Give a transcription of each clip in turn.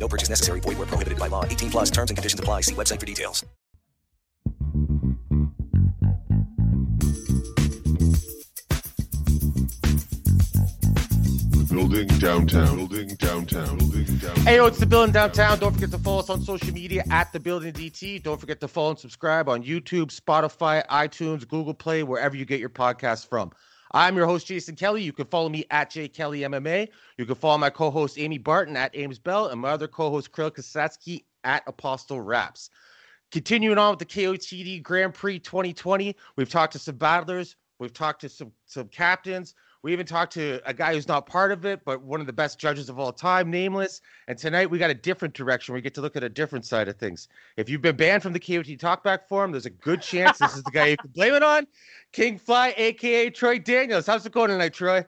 No purchase necessary. Void where prohibited by law. 18 plus terms and conditions apply. See website for details. Building downtown. Building downtown. Building downtown. Hey, yo, it's the Building Downtown. Don't forget to follow us on social media at the Building DT. Don't forget to follow and subscribe on YouTube, Spotify, iTunes, Google Play, wherever you get your podcasts from. I'm your host, Jason Kelly. You can follow me at JayKellyMMA. You can follow my co-host Amy Barton at Ames Bell and my other co-host Krill Kasatskiy at Apostle Raps. Continuing on with the KOTD Grand Prix 2020, we've talked to some battlers, we've talked to some some captains, we even talked to a guy who's not part of it, but one of the best judges of all time, nameless. And tonight we got a different direction. We get to look at a different side of things. If you've been banned from the KOT Talkback Forum, there's a good chance this is the guy you can blame it on. King Fly, aka Troy Daniels. How's it going tonight, Troy?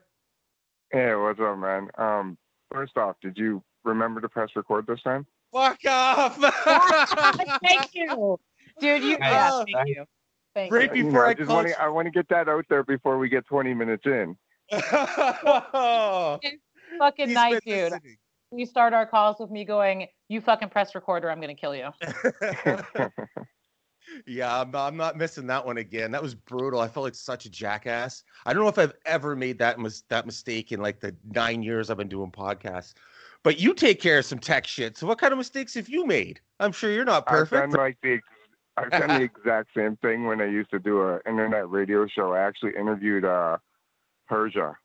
Hey, what's up, man? Um, first off, did you remember to press record this time? Fuck off! Thank you, dude. You, yeah, thank you. Thank Right you. You know, before I just wanna, I want to get that out there before we get 20 minutes in. Fucking He's nice, been dude. We start our calls with me going, "You fucking press record, or I'm gonna kill you." yeah, I'm, I'm not missing that one again. That was brutal. I felt like such a jackass. I don't know if I've ever made that mis- that mistake in like the nine years I've been doing podcasts. But you take care of some tech shit. So what kind of mistakes have you made? I'm sure you're not I've perfect. done like the I've done the exact same thing when I used to do a internet radio show. I actually interviewed uh Persia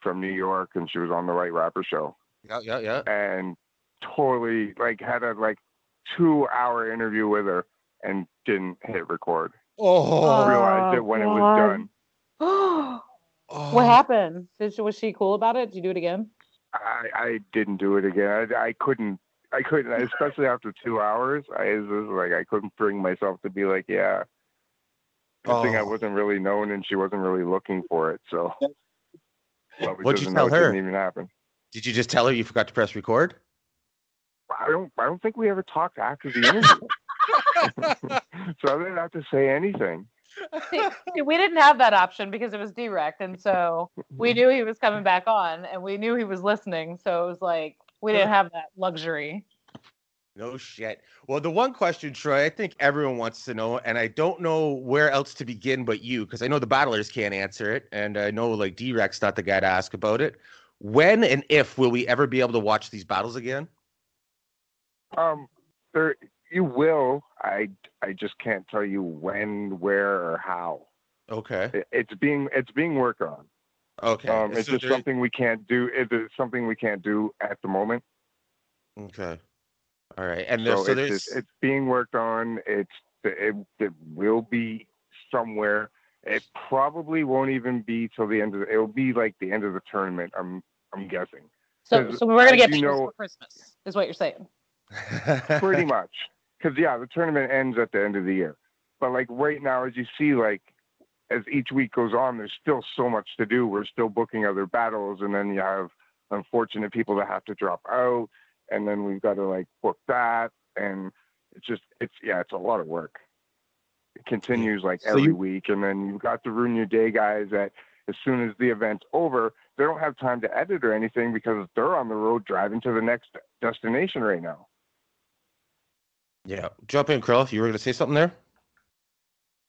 from New York, and she was on the White Rapper Show, Yeah, yeah, yeah. and totally like had a like two hour interview with her and didn't hit record. Oh, Realized it when it was done. what oh. happened? Did she, was she cool about it? Did you do it again? I, I didn't do it again. I, I couldn't. I couldn't, especially after two hours. I was just like, I couldn't bring myself to be like, yeah. Good thing I Oh. wasn't really known, and she wasn't really looking for it. So, well, What'd you tell her? Didn't even happen. Did you just tell her you forgot to press record? I don't. I don't think we ever talked after the interview, so I didn't have to say anything. See, see, we didn't have that option because it was direct, and so we knew he was coming back on, and we knew he was listening. So it was like we didn't have that luxury. No shit. Well, the one question, Troy, I think everyone wants to know, and I don't know where else to begin but you, because I know the battlers can't answer it, and I know like D-Rex not the guy to ask about it. When and if will we ever be able to watch these battles again? Um, there you will. I. I just can't tell you when, where, or how. Okay. It, it's being. It's being worked on. Okay. Um, it's So just there- something we can't do. It's something we can't do at the moment. Okay. All right. And there, so, so it's, there's just, it's being worked on. It's it, it will be somewhere. It probably won't even be till the end of. The, it'll be like the end of the tournament. I'm I'm guessing. So, 'Cause so we're gonna get you Bengals know- for Christmas, is what you're saying. Pretty much. Because yeah, the tournament ends at the end of the year. But like right now, as you see, like as each week goes on, there's still so much to do. We're still booking other battles, and then you have unfortunate people that have to drop out, and then we've got to like book that, and it's just it's yeah, it's a lot of work. It continues like So every you- week, and then you've got the ruin your day guys that as soon as the event's over, they don't have time to edit or anything because they're on the road driving to the next destination right now. yeah. Jump in, Krill. You were gonna say something there?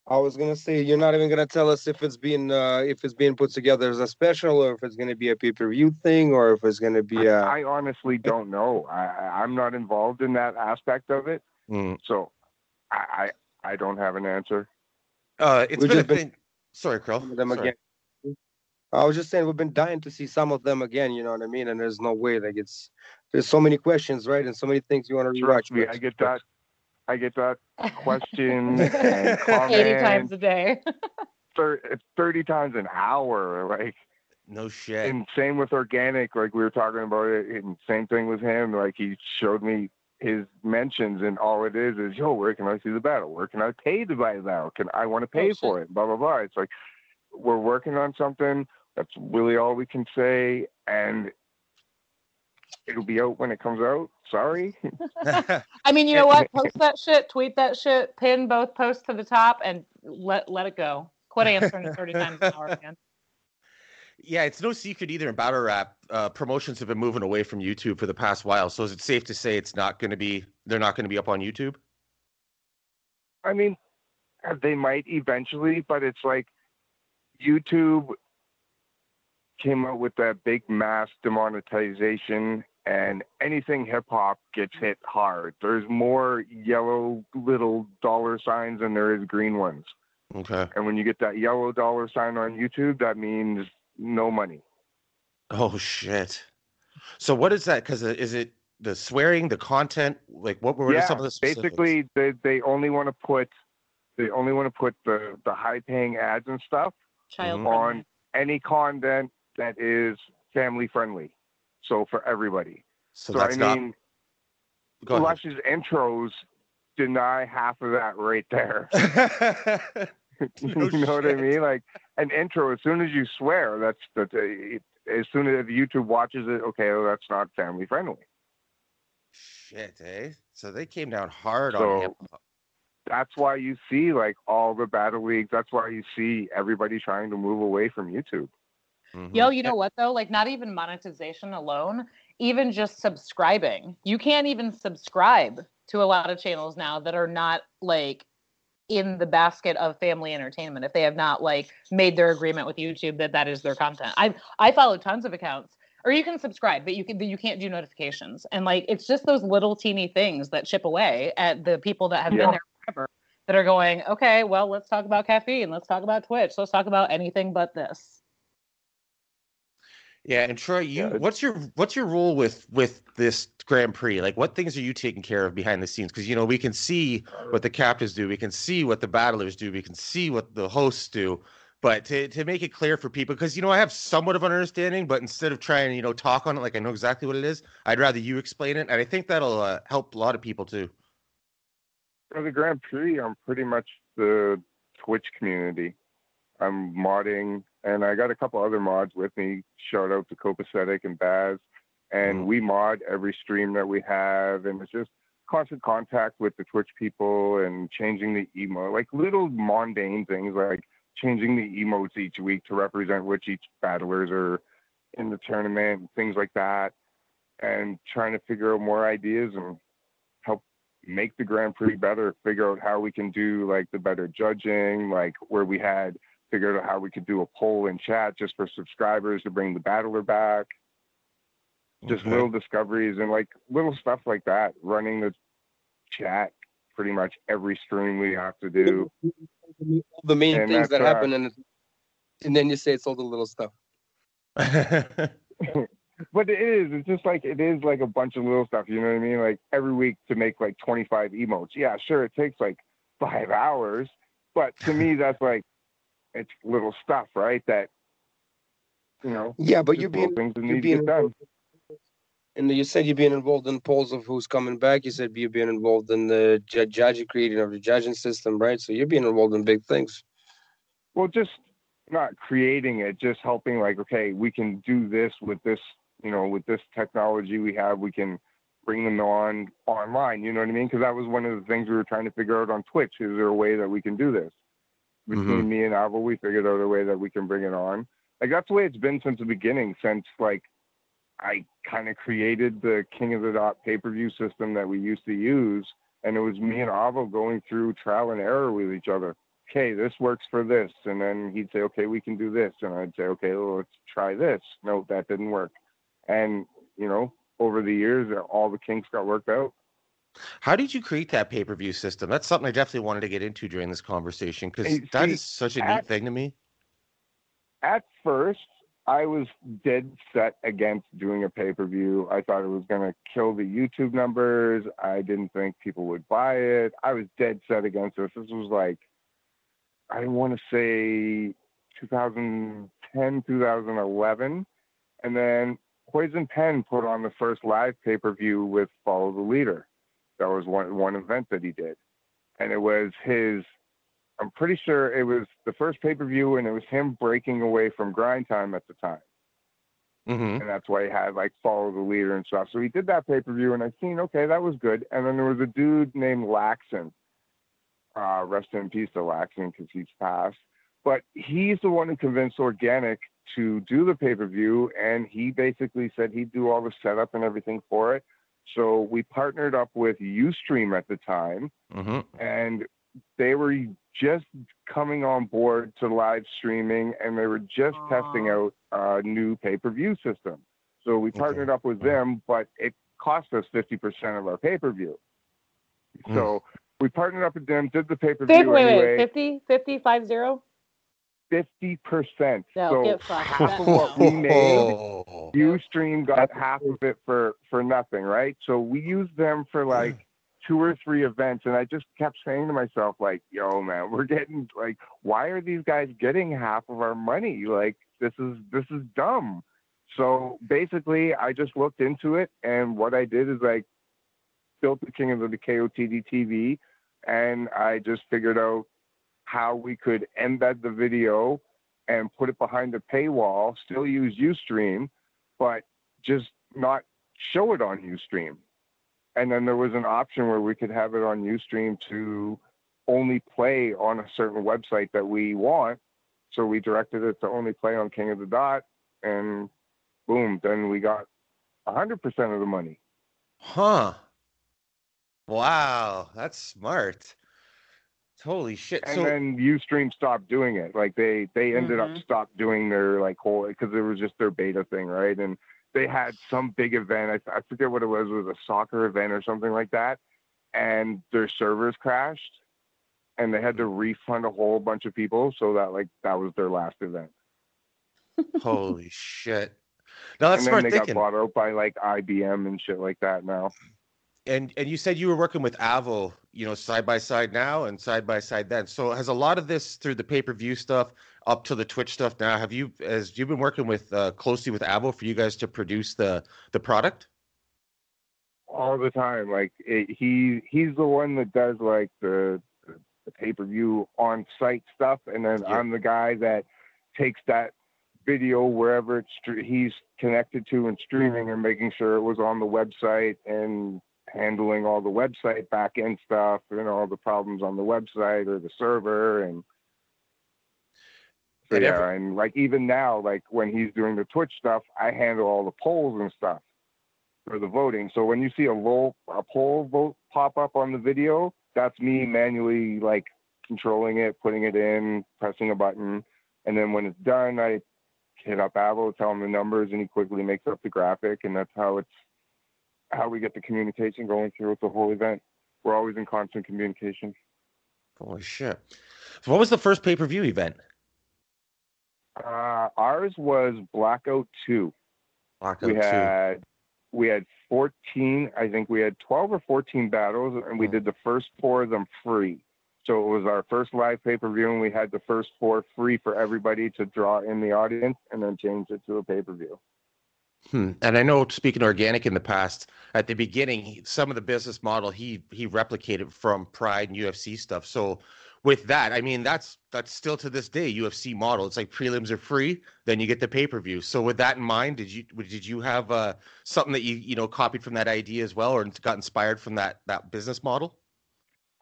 I was gonna say you're not even gonna tell us if it's being uh, if it's being put together as a special or if it's gonna be a pay per view thing or if it's gonna be uh, I, I honestly don't know. I, I- I'm not involved in that aspect of it, Mm. so I I, I don't have an answer. Uh, it's We been a been- thing. Sorry, Krill. some of them Sorry. again. I was just saying we've been dying to see some of them again. You know what I mean? And there's no way like it's there's so many questions, right? And so many things you want to rewatch. Trust me, I get that. I get that question and comment 80 times a day. thir- 30 times an hour. Like, No shit. and same with Organik. Like we were talking about it, and same thing with him. Like he showed me his mentions, and all it is is, yo, where can I see the battle? Where can I pay to buy that? Can I want to oh, pay Oh, for it? Blah blah blah. It's like we're working on something. That's really all we can say, and it'll be out when it comes out. Sorry. I mean, you know what? Post that shit, tweet that shit, pin both posts to the top, and let let it go. Quit answering it 30 times an hour again. Yeah, it's no secret either in battle rap. Uh, promotions have been moving away from YouTube for the past while. So is it safe to say it's not going to be? They're not going to be up on YouTube. I mean, uh, they might eventually, but it's like YouTube came out with that big mass demonetization, and anything hip hop gets hit hard. There's more yellow little dollar signs than there is green ones. Okay. And when you get that yellow dollar sign on YouTube, that means no money. Oh shit. So what is that? Because is it the swearing, the content? Like what were yeah, some of the specifics? basically they, they only want to put they only want to put the the high paying ads and stuff Child Mhm. friendly. on any content that is family friendly. So for everybody. So, So, that's I mean, ahead. Lush's intros deny half of that right there. You know what I mean? Like an intro, as soon as you swear, that's that. It, as soon as YouTube watches it, okay, well, that's not family friendly. Shit, eh? So they came down hard So- on hop. That's why you see like all the battle leagues. That's why you see everybody trying to move away from YouTube. Mhm. Yo, you know what though? Like not even monetization alone, even just subscribing. You can't even subscribe to a lot of channels now that are not like in the basket of family entertainment if they have not like made their agreement with YouTube that that is their content. I I follow tons of accounts or you can subscribe but you can you can't do notifications and like it's just those little teeny things that chip away at the people that have Yeah. been there forever that are going, "Okay, well, let's talk about caffeine, let's talk about Twitch, let's talk about anything but this." Yeah, and Troy, you Yeah, what's your what's your role with with this Grand Prix? Like, what things are you taking care of behind the scenes? Because you know we can see what the captains do, we can see what the battlers do, we can see what the hosts do. But to to make it clear for people, because you know I have somewhat of an understanding, but instead of trying you know talk on it like I know exactly what it is, I'd rather you explain it, and I think that'll uh, help a lot of people too. For the Grand Prix, I'm pretty much the Twitch community. I'm modding, and I got a couple other mods with me. Shout out to Copacetic and Baz. And Mhm. we mod every stream that we have, and it's just constant contact with the Twitch people and changing the emo, like little mundane things like changing the emotes each week to represent which each battlers are in the tournament, things like that, and trying to figure out more ideas and help make the Grand Prix better, figure out how we can do like the better judging, like where we had figured out how we could do a poll in chat just for subscribers to bring the battler back. Just Okay. little discoveries and like little stuff like that. Running the chat pretty much every stream we have to do. the main And things that that's, uh, happen, and and then you say it's all the little stuff. But it is. It's just like it is like a bunch of little stuff. You know what I mean? Like every week to make like 25 emotes. Yeah, sure, it takes like five hours, but to me that's like it's little stuff, right? That you know. Yeah, but you're being things that you're need being done. and you said you're being involved in polls of who's coming back. You said you're being involved in the judging, creating of the judging system, right? So you're being involved in big things. Well, just not creating it, just helping. Like, okay, we can do this with this. You know, with this technology we have, we can bring them on online. You know what I mean? Because that was one of the things we were trying to figure out on Twitch. Is there a way that we can do this? Between mm-hmm. me and Avo, we figured out a way that we can bring it on. Like that's the way it's been since the beginning. Since like I kind of created the King of the Dot pay per view system that we used to use, and it was me and Avo going through trial and error with each other. Okay, this works for this, and then he'd say, okay, we can do this, and I'd say, okay, well, let's try this. No, that didn't work, and you know, over the years, all the kinks got worked out. How did you create that pay per view system? That's something I definitely wanted to get into during this conversation because that see, is such a neat thing to me. at first I was dead set against doing a pay per view. I thought it was going to kill the YouTube numbers. I didn't think people would buy it. I was dead set against this. This was like, I want to say 2010, 2011. And then Poison Pen put on the first live pay per view with Follow the Leader. That was one one event that he did, and it was his. I'm pretty sure it was the first pay per view, and it was him breaking away from Grind Time at the time, Mm-hmm. and that's why he had like follow the leader and stuff. So he did that pay per view, and I seen okay, that was good. And then there was a dude named Laxon. Uh, rest in peace to Laxon because he's passed. But he's the one who convinced Organik to do the pay per view, and he basically said he'd do all the setup and everything for it. So we partnered up with UStream at the time, Mm-hmm. and they were just coming on board to live streaming, and they were just testing out a new pay per view system. So we Okay. partnered up with them, but it cost us 50% of our pay per view. Mm. So we partnered up with them, did the pay per view wait, anyway. wait, 50, 50, 5 0? Fifty percent. No, so half of what we made. UStream got half of it for for nothing, right? So we used them for mm. like two or three events, and I just kept saying to myself, like, "Yo, man, we're getting like, why are these guys getting half of our money? Like, this is this is dumb." So basically, I just looked into it, and what I did is I built the King of the KOTD TV, and I just figured out how we could embed the video and put it behind the paywall, still use Ustream, but just not show it on Ustream. And then there was an option where we could have it on Ustream to only play on a certain website that we want. So we directed it to only play on King of the Dot, and boom, then we got 100% of the money. Huh. Wow, that's smart. Holy shit. and so then Ustream stopped doing it. Like they they ended up Mhm. stopped doing their like whole because it was just their beta thing, right? And they had some big event. I, I forget what it was. It was a soccer event or something like that, and their servers crashed, and they had to refund a whole bunch of people. So that like that was their last event. holy shit. Now that's and then they thinking. got bought out by like IBM and shit like that now. and and you said you were working with Avo, you know, side by side now and side by side then. So has a lot of this through the pay per view stuff up to the Twitch stuff now? Have you as you've been working with uh, closely with Avo for you guys to produce the the product? all the time. Like it, he he's the one that does like the the, pay per view on site stuff, and then Yeah. I'm the guy that takes that video wherever it's he's connected to and streaming and making sure it was on the website and handling all the website back end stuff and all the problems on the website or the server and so yeah, every- and like even now, like when he's doing the Twitch stuff, I handle all the polls and stuff for the voting. So when you see a roll a poll vote pop up on the video, that's me manually like controlling it, putting it in, pressing a button, and then when it's done, I hit up Avo, tell him the numbers, and he quickly makes up the graphic, and that's how it's how we get the communication going through the whole event. We're always in constant communication. Holy shit! So what was the first pay per view event? Uh, ours was Blackout Two. Lockout we two. had we had 14 i think we had 12 or 14 battles and we Oh. did the first four of them free so it was our first live pay-per-view and we had the first four free for everybody to draw in the audience and then change it to a pay-per-view Hmm. And I know, speaking Organik in the past, at the beginning, some of the business model he he replicated from Pride and UFC stuff. So with that, I mean, that's that's still to this day UFC model. It's like prelims are free, then you get the pay per view. So with that in mind, did you did you have uh, something that you you know copied from that idea as well, or got inspired from that that business model?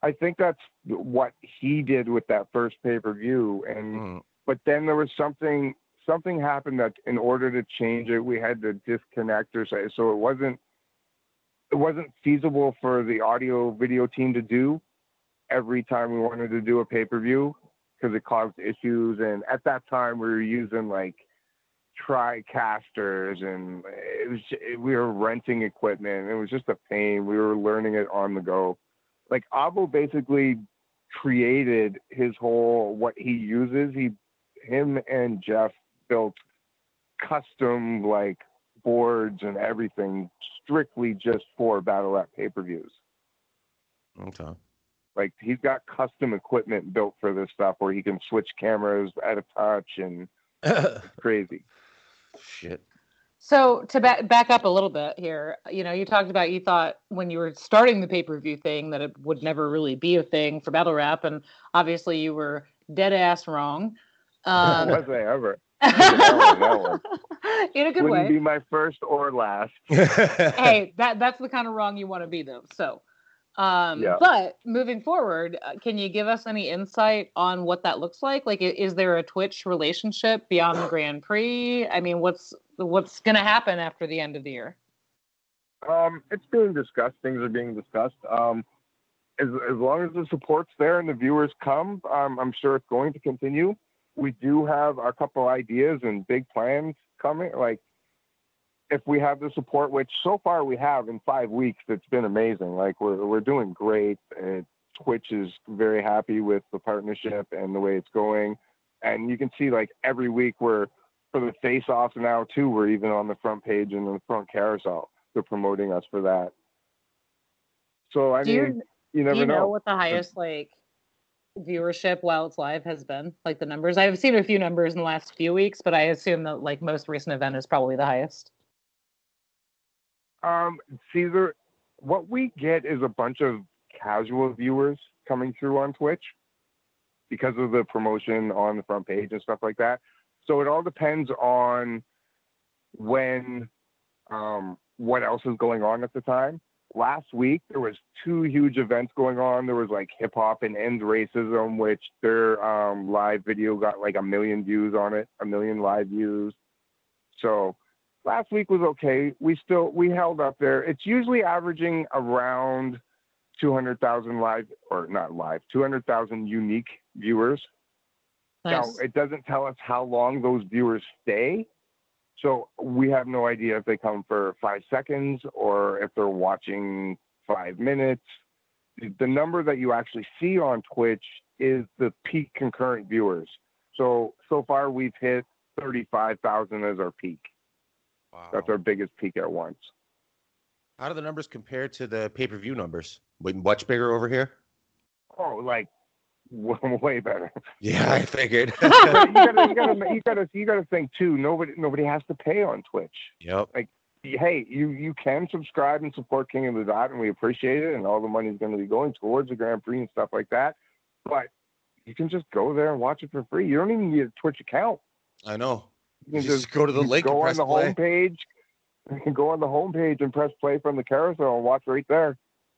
i think that's what he did with that first pay-per-view and Hmm. but then there was something something happened that in order to change it we had to disconnect or say so it wasn't it wasn't feasible for the audio video team to do every time we wanted to do a pay-per-view because it caused issues. And at that time we were using like tricasters and it was we were renting equipment. It was just a pain. We were learning it on the go. Like Avo basically created his whole what he uses. He him and Jeff built custom like boards and everything strictly just for battle rap pay-per-views Okay. like he's got custom equipment built for this stuff where he can switch cameras at a touch and it's crazy Shit. So to ba- back up a little bit here, you know, you talked about you thought when you were starting the pay per view thing that it would never really be a thing for battle rap, and obviously you were dead ass wrong. Um, was I ever? in a good Wouldn't way. be my first or last. hey, that that's the kind of wrong you want to be though. So, um, Yeah. but moving forward, uh, can you give us any insight on what that looks like? Like, is there a Twitch relationship beyond the Grand Prix? I mean, what's what's going to happen after the end of the year? Um, it's being discussed. Things are being discussed. Um, as as long as the support's there and the viewers come, um, I'm sure it's going to continue. We do have a couple ideas and big plans coming. Like if we have the support, which so far we have in five weeks, it's been amazing. Like we're we're doing great. Uh, Twitch is very happy with the partnership and the way it's going. And you can see like every week we're for the face offs now too, we're even on the front page and the front carousel they're promoting us for that. So I Do mean, you, you, never do you know, know. what the highest like viewership while it's live has been? Like the numbers? I've seen a few numbers in the last few weeks, but I assume that like most recent event is probably the highest. Um, Caesar, what we get is a bunch of casual viewers coming through on Twitch because of the promotion on the front page and stuff like that. So it all depends on when, um, what else is going on at the time. Last week there was two huge events going on. There was like hip hop and ends racism, which their um, live video got like a million views on it, a million live views. So last week was okay. We still we held up there. It's usually averaging around 200,000 live or not live, 200,000 unique viewers. Now, it doesn't tell us how long those viewers stay. So we have no idea if they come for five seconds or if they're watching five minutes. The- number that you actually see on Twitch is the peak concurrent viewers. So, so far we've hit 35,000 as our peak. Wow. That's our biggest peak at once. How do the numbers compare to the pay per view numbers? Much bigger over here. Oh, like way better. Yeah, I figured. You gotta, you gotta, you gotta, you gotta think too. Nobody, nobody has to pay on Twitch. yep. Like hey, you you can subscribe and support King of the Dot, and we appreciate it. And all the money is going to be going towards the Grand Prix and stuff like that. But you can just go there and watch it for free. You don't even need a Twitch account. I know. You can Just go to the link Go on the play. home page. You can go on the home page and press play from the carousel and watch right there.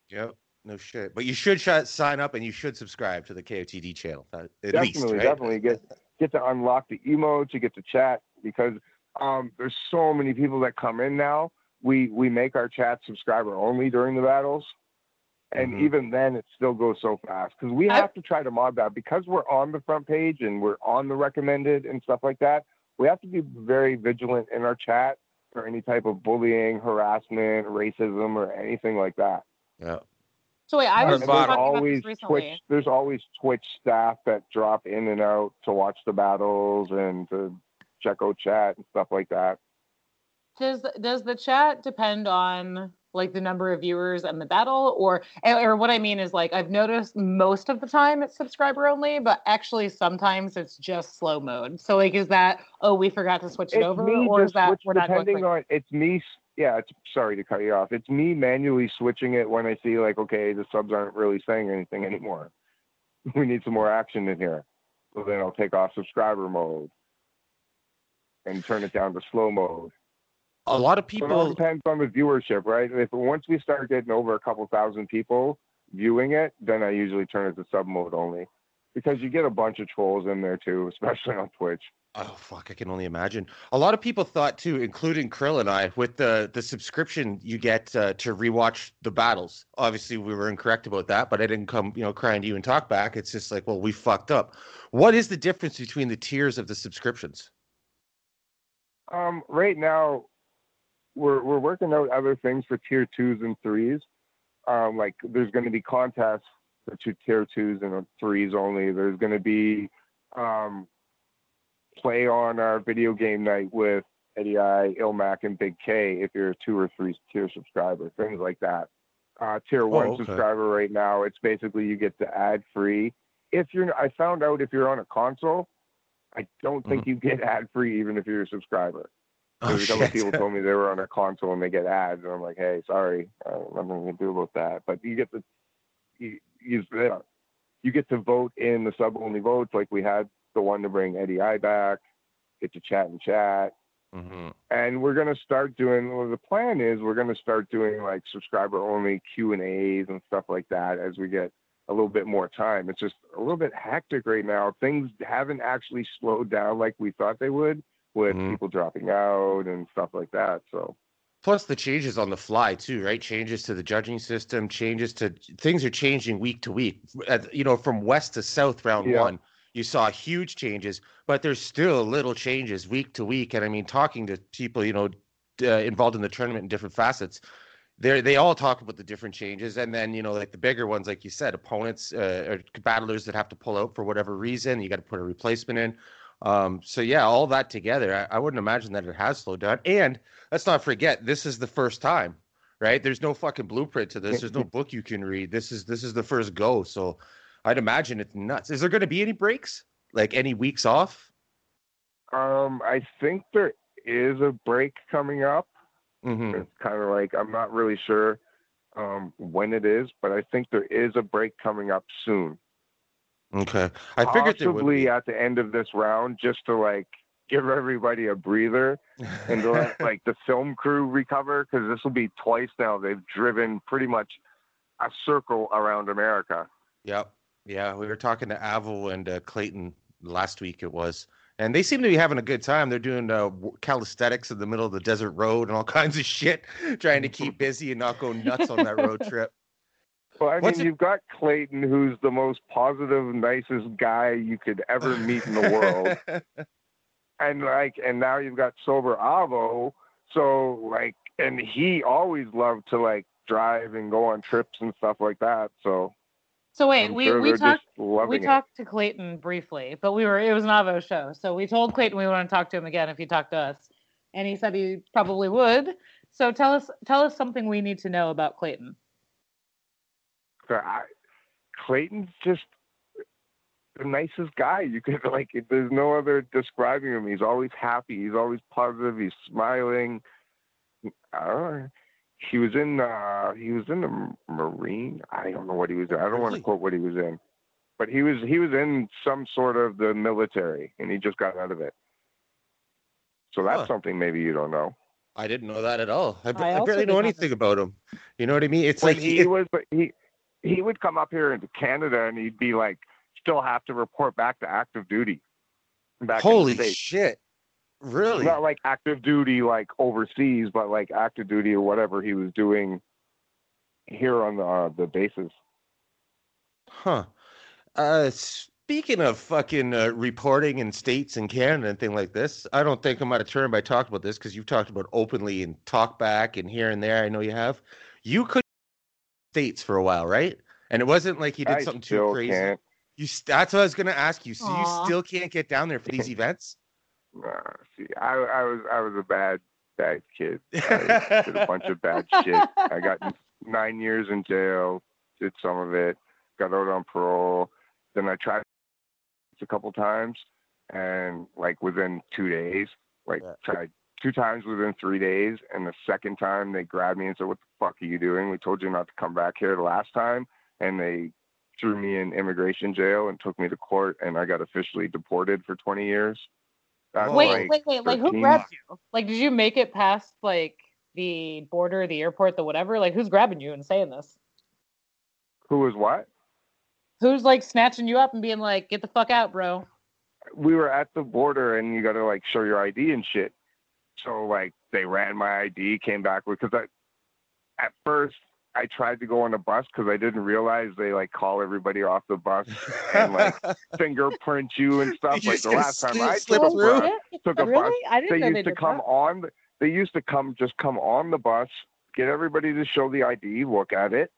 Yep. No shit. But you should sh- sign up and you should subscribe to the KOTD channel. uh, At definitely, least, right? definitely get get to unlock the emotes. You get to chat because um, there's so many people that come in now. We we make our chat subscriber only during the battles, and Mhm. even then it still goes so fast because we I- have to try to mod that because we're on the front page and we're on the recommended and stuff like that. We have to be very vigilant in our chat for any type of bullying, harassment, racism, or anything like that. Yeah. So wait, I was there's always this recently. Twitch. There's always Twitch staff that drop in and out to watch the battles and to check out chat and stuff like that. Does does the chat depend on like the number of viewers and the battle, or or what I mean is like I've noticed most of the time it's subscriber only, but actually sometimes it's just slow mode. So like, is that oh we forgot to switch it It's over, or is that we're not going depending quick? on it's me. Yeah, it's sorry to cut you off. It's me manually switching it when I see like okay the subs aren't really saying anything anymore. We need some more action in here. So then I'll take off subscriber mode and turn it down to slow mode. A lot of So it all people. depends on the viewership, right? If once we start getting over a couple thousand people viewing it, then I usually turn it to sub mode only, because you get a bunch of trolls in there too, especially on Twitch. Oh fuck! I can only imagine. A lot of people thought too, including Krill and I, with the the subscription you get uh, to rewatch the battles. Obviously, we were incorrect about that, but I didn't come, you know, crying to you and talk back. It's just like, well, we fucked up. What is the difference between the tiers of the subscriptions? Um, right now, we're we're working out other things for tier twos and threes. Um, like there's going to be contests for two tier twos and the threes only. There's going to be um, play on our video game night with Eddie I, Illmac, and Big K if you're a two or three tier subscriber, things like that. Uh, tier one okay. subscriber right now, it's basically you get the ad free. If you're, I found out if you're on a console, I don't think you get ad free even if you're a subscriber. Oh, a couple people told me they were on a console and they get ads, and I'm like, hey, sorry, uh, nothing to do about that. But you get the you you, you get to vote in the sub only votes, like we had the one to bring Eddie I back, get to chat and chat, hmm and we're gonna start doing. Well, the plan is we're gonna start doing like subscriber only Q and A's and stuff like that as we get a little bit more time. It's just a little bit hectic right now. Things haven't actually slowed down like we thought they would, with Mhm. people dropping out and stuff like that. So. Plus the changes on the fly too, right? Changes to the judging system, changes to things are changing week to week. You know, from west to south, round Yeah. one, you saw huge changes, but there's still little changes week to week. And I mean, talking to people, you know, uh, involved in the tournament in different facets, they they all talk about the different changes. And then you know, like the bigger ones, like you said, opponents uh, or battlers that have to pull out for whatever reason, you got to put a replacement in. Um, so yeah, all that together, I, I wouldn't imagine that it has slowed down. And let's not forget, this is the first time, right? There's no fucking blueprint to this. There's no book you can read. This is this is the first go. So I'd imagine it's nuts. Is there going to be any breaks, like any weeks off? Um, I think there is a break coming up. Mm-hmm. It's kind of like I'm not really sure um, when it is, but I think there is a break coming up soon. Okay, I figured Possibly be. at the end of this round, just to like give everybody a breather and to let like the film crew recover because this will be twice now they've driven pretty much a circle around America. Yep. Yeah, we were talking to Avel and uh, Clayton last week. It was, and they seem to be having a good time. They're doing uh, calisthenics in the middle of the desert road and all kinds of shit, trying to keep busy and not go nuts on that road trip. Well, I What's mean, it- you've got Clayton, who's the most positive, nicest guy you could ever meet in the world. and like and now you've got sober avo so like and he always loved to like drive and go on trips and stuff like that so So wait, I'm we sure we they're talked we it. talked to Clayton briefly, but we were it was an Avo show, so we told Clayton we want to talk to him again if he talked to us, and he said he probably would. So tell us tell us something we need to know about Clayton. So I, clayton's just the nicest guy you could like there's no other describing him he's always happy he's always positive he's smiling I don't know. he was in uh he was in the marine i don't know what he was in i don't want to quote what he was in but he was he was in some sort of the military and he just got out of it so that's Huh. something maybe you don't know I didn't know that at all. I, I I, barely know not know. anything about him. You know what I mean? It's when like he it- was he he would come up here into Canada and he'd be like still have to report back to active duty. Back holy shit, really? Not like active duty like overseas, but like active duty or whatever he was doing here on the uh, the bases. Huh. Uh, speaking of fucking uh, reporting in states and Canada and thing like this, I don't think I'm out of turn by talking about this because you've talked about openly and talk back and here and there. I know you have. You could states for a while, right? And it wasn't like you did I something too crazy. can't. You that's what I was gonna ask you. So Aw. you still can't get down there for these events? Uh, see, I, I was I was a bad bad kid. I did a bunch of bad shit. I got nine years in jail. Did some of it. Got out on parole. Then I tried a couple times, and like within two days, like Yeah. tried two times within three days. And the second time they grabbed me and said, "What the fuck are you doing? We told you not to come back here the last time." And they threw me in immigration jail and took me to court, and I got officially deported for 20 years. That's wait, like wait, wait, like who 13. grabbed you? Like did you make it past like the border, the airport, the whatever? Like who's grabbing you and saying this? who was what? Who's like snatching you up and being like, "Get the fuck out, bro"? we were at the border and you got to like show your ID and shit. So like they ran my ID, came back with because I at first I tried to go on the bus because I didn't realize they like call everybody off the bus and like fingerprint you and stuff. You Like the last time I took a bus, took a bus, really? I didn't they know used they to did come that. on. They used to come just come on the bus, get everybody to show the ID, look at it,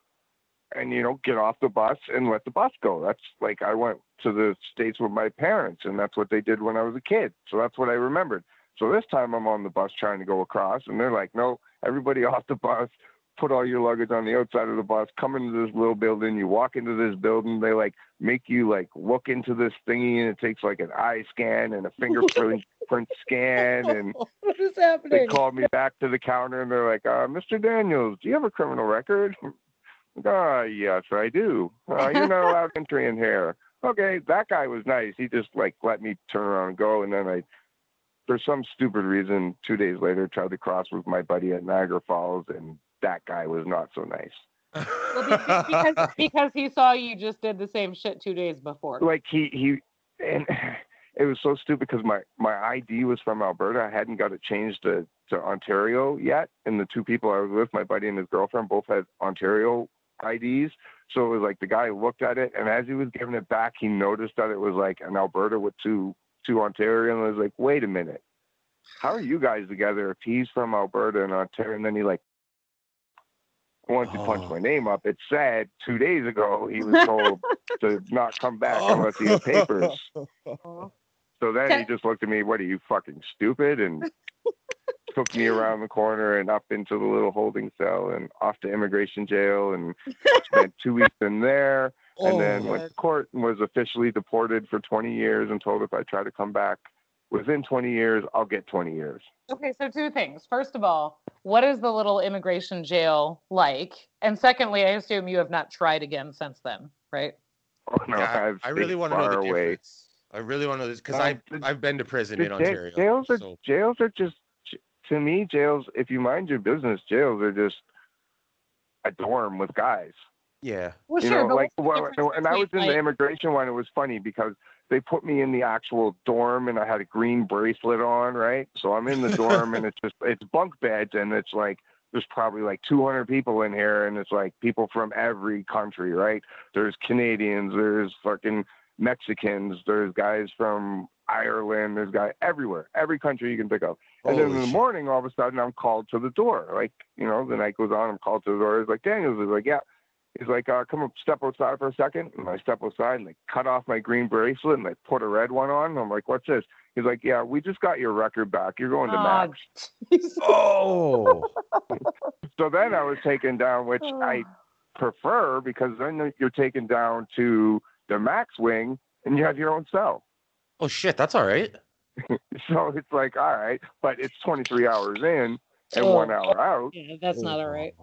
and you know get off the bus and let the bus go. That's like I went to the states with my parents, and that's what they did when I was a kid. So that's what I remembered. So this time I'm on the bus trying to go across, and they're like, "No, everybody off the bus, put all your luggage on the outside of the bus, come into this little building. You walk into this building. They like make you like look into this thingy, and it takes like an eye scan and a fingerprint print scan. And what is they happening? called me back to the counter, and they're like, uh, "Mr. Daniels, do you have a criminal record?" Ah, yes, I do. Uh, you're not allowed entry in here. Okay, that guy was nice. He just like let me turn around and go, and then I, for some stupid reason, two days later, tried to cross with my buddy at Niagara Falls, and that guy was not so nice. Well, because, because he saw you just did the same shit two days before. Like he he, and it was so stupid because my my ID was from Alberta. I hadn't got it changed to to Ontario yet, and the two people I was with, my buddy and his girlfriend, both had Ontario IDs. So it was like the guy looked at it, and as he was giving it back, he noticed that it was like an Alberta with two two Ontario, and I was like, wait a minute, how are you guys together if he's from Alberta and Ontario? And then he like wanted to punch Oh. my name up. It said two days ago he was told to not come back oh. unless he had papers. So then he just looked at me, what are you fucking stupid? And took me around the corner and up into the little holding cell and off to immigration jail and spent two weeks in there. And then Oh, went to court and was officially deported for 20 years and told if I try to come back within 20 years, I'll get 20 years. Okay, so two things. First of all, what is the little immigration jail like? And secondly, I assume you have not tried again since then, right? Oh, no, Yeah, I've I really want to know the away. difference. I really want to know this because Um, I the- I've been to prison The in Ontario. jails are so- jails are just to me jails. If you mind your business, jails are just a dorm with guys. Yeah. Well, you sure, know, like well, and I was in the immigration one. It was funny because they put me in the actual dorm, and I had a green bracelet on, right? So I'm in the dorm, and it's just it's bunk beds, and it's like there's probably like 200 people in here, and it's like people from every country, right? There's Canadians, there's fucking Mexicans, there's guys from Ireland, there's guys everywhere, every country you can pick up. And then in the shit. morning, all of a sudden, I'm called to the door. Like, you know, the night goes on, I'm called to the door. It's like, Daniels is like, yeah. He's like, uh, come up, step outside for a second. And I step outside and they cut off my green bracelet and they put a red one on. I'm like, what's this? He's like, yeah, we just got your record back. You're going to Aw, Max. Jesus. Oh. So then I was taken down, which I prefer because then you're taken down to the Max wing and you have your own cell. oh shit, that's all right. So it's like, all right, but it's 23 hours in and Oh. one hour out. Yeah, that's not all right.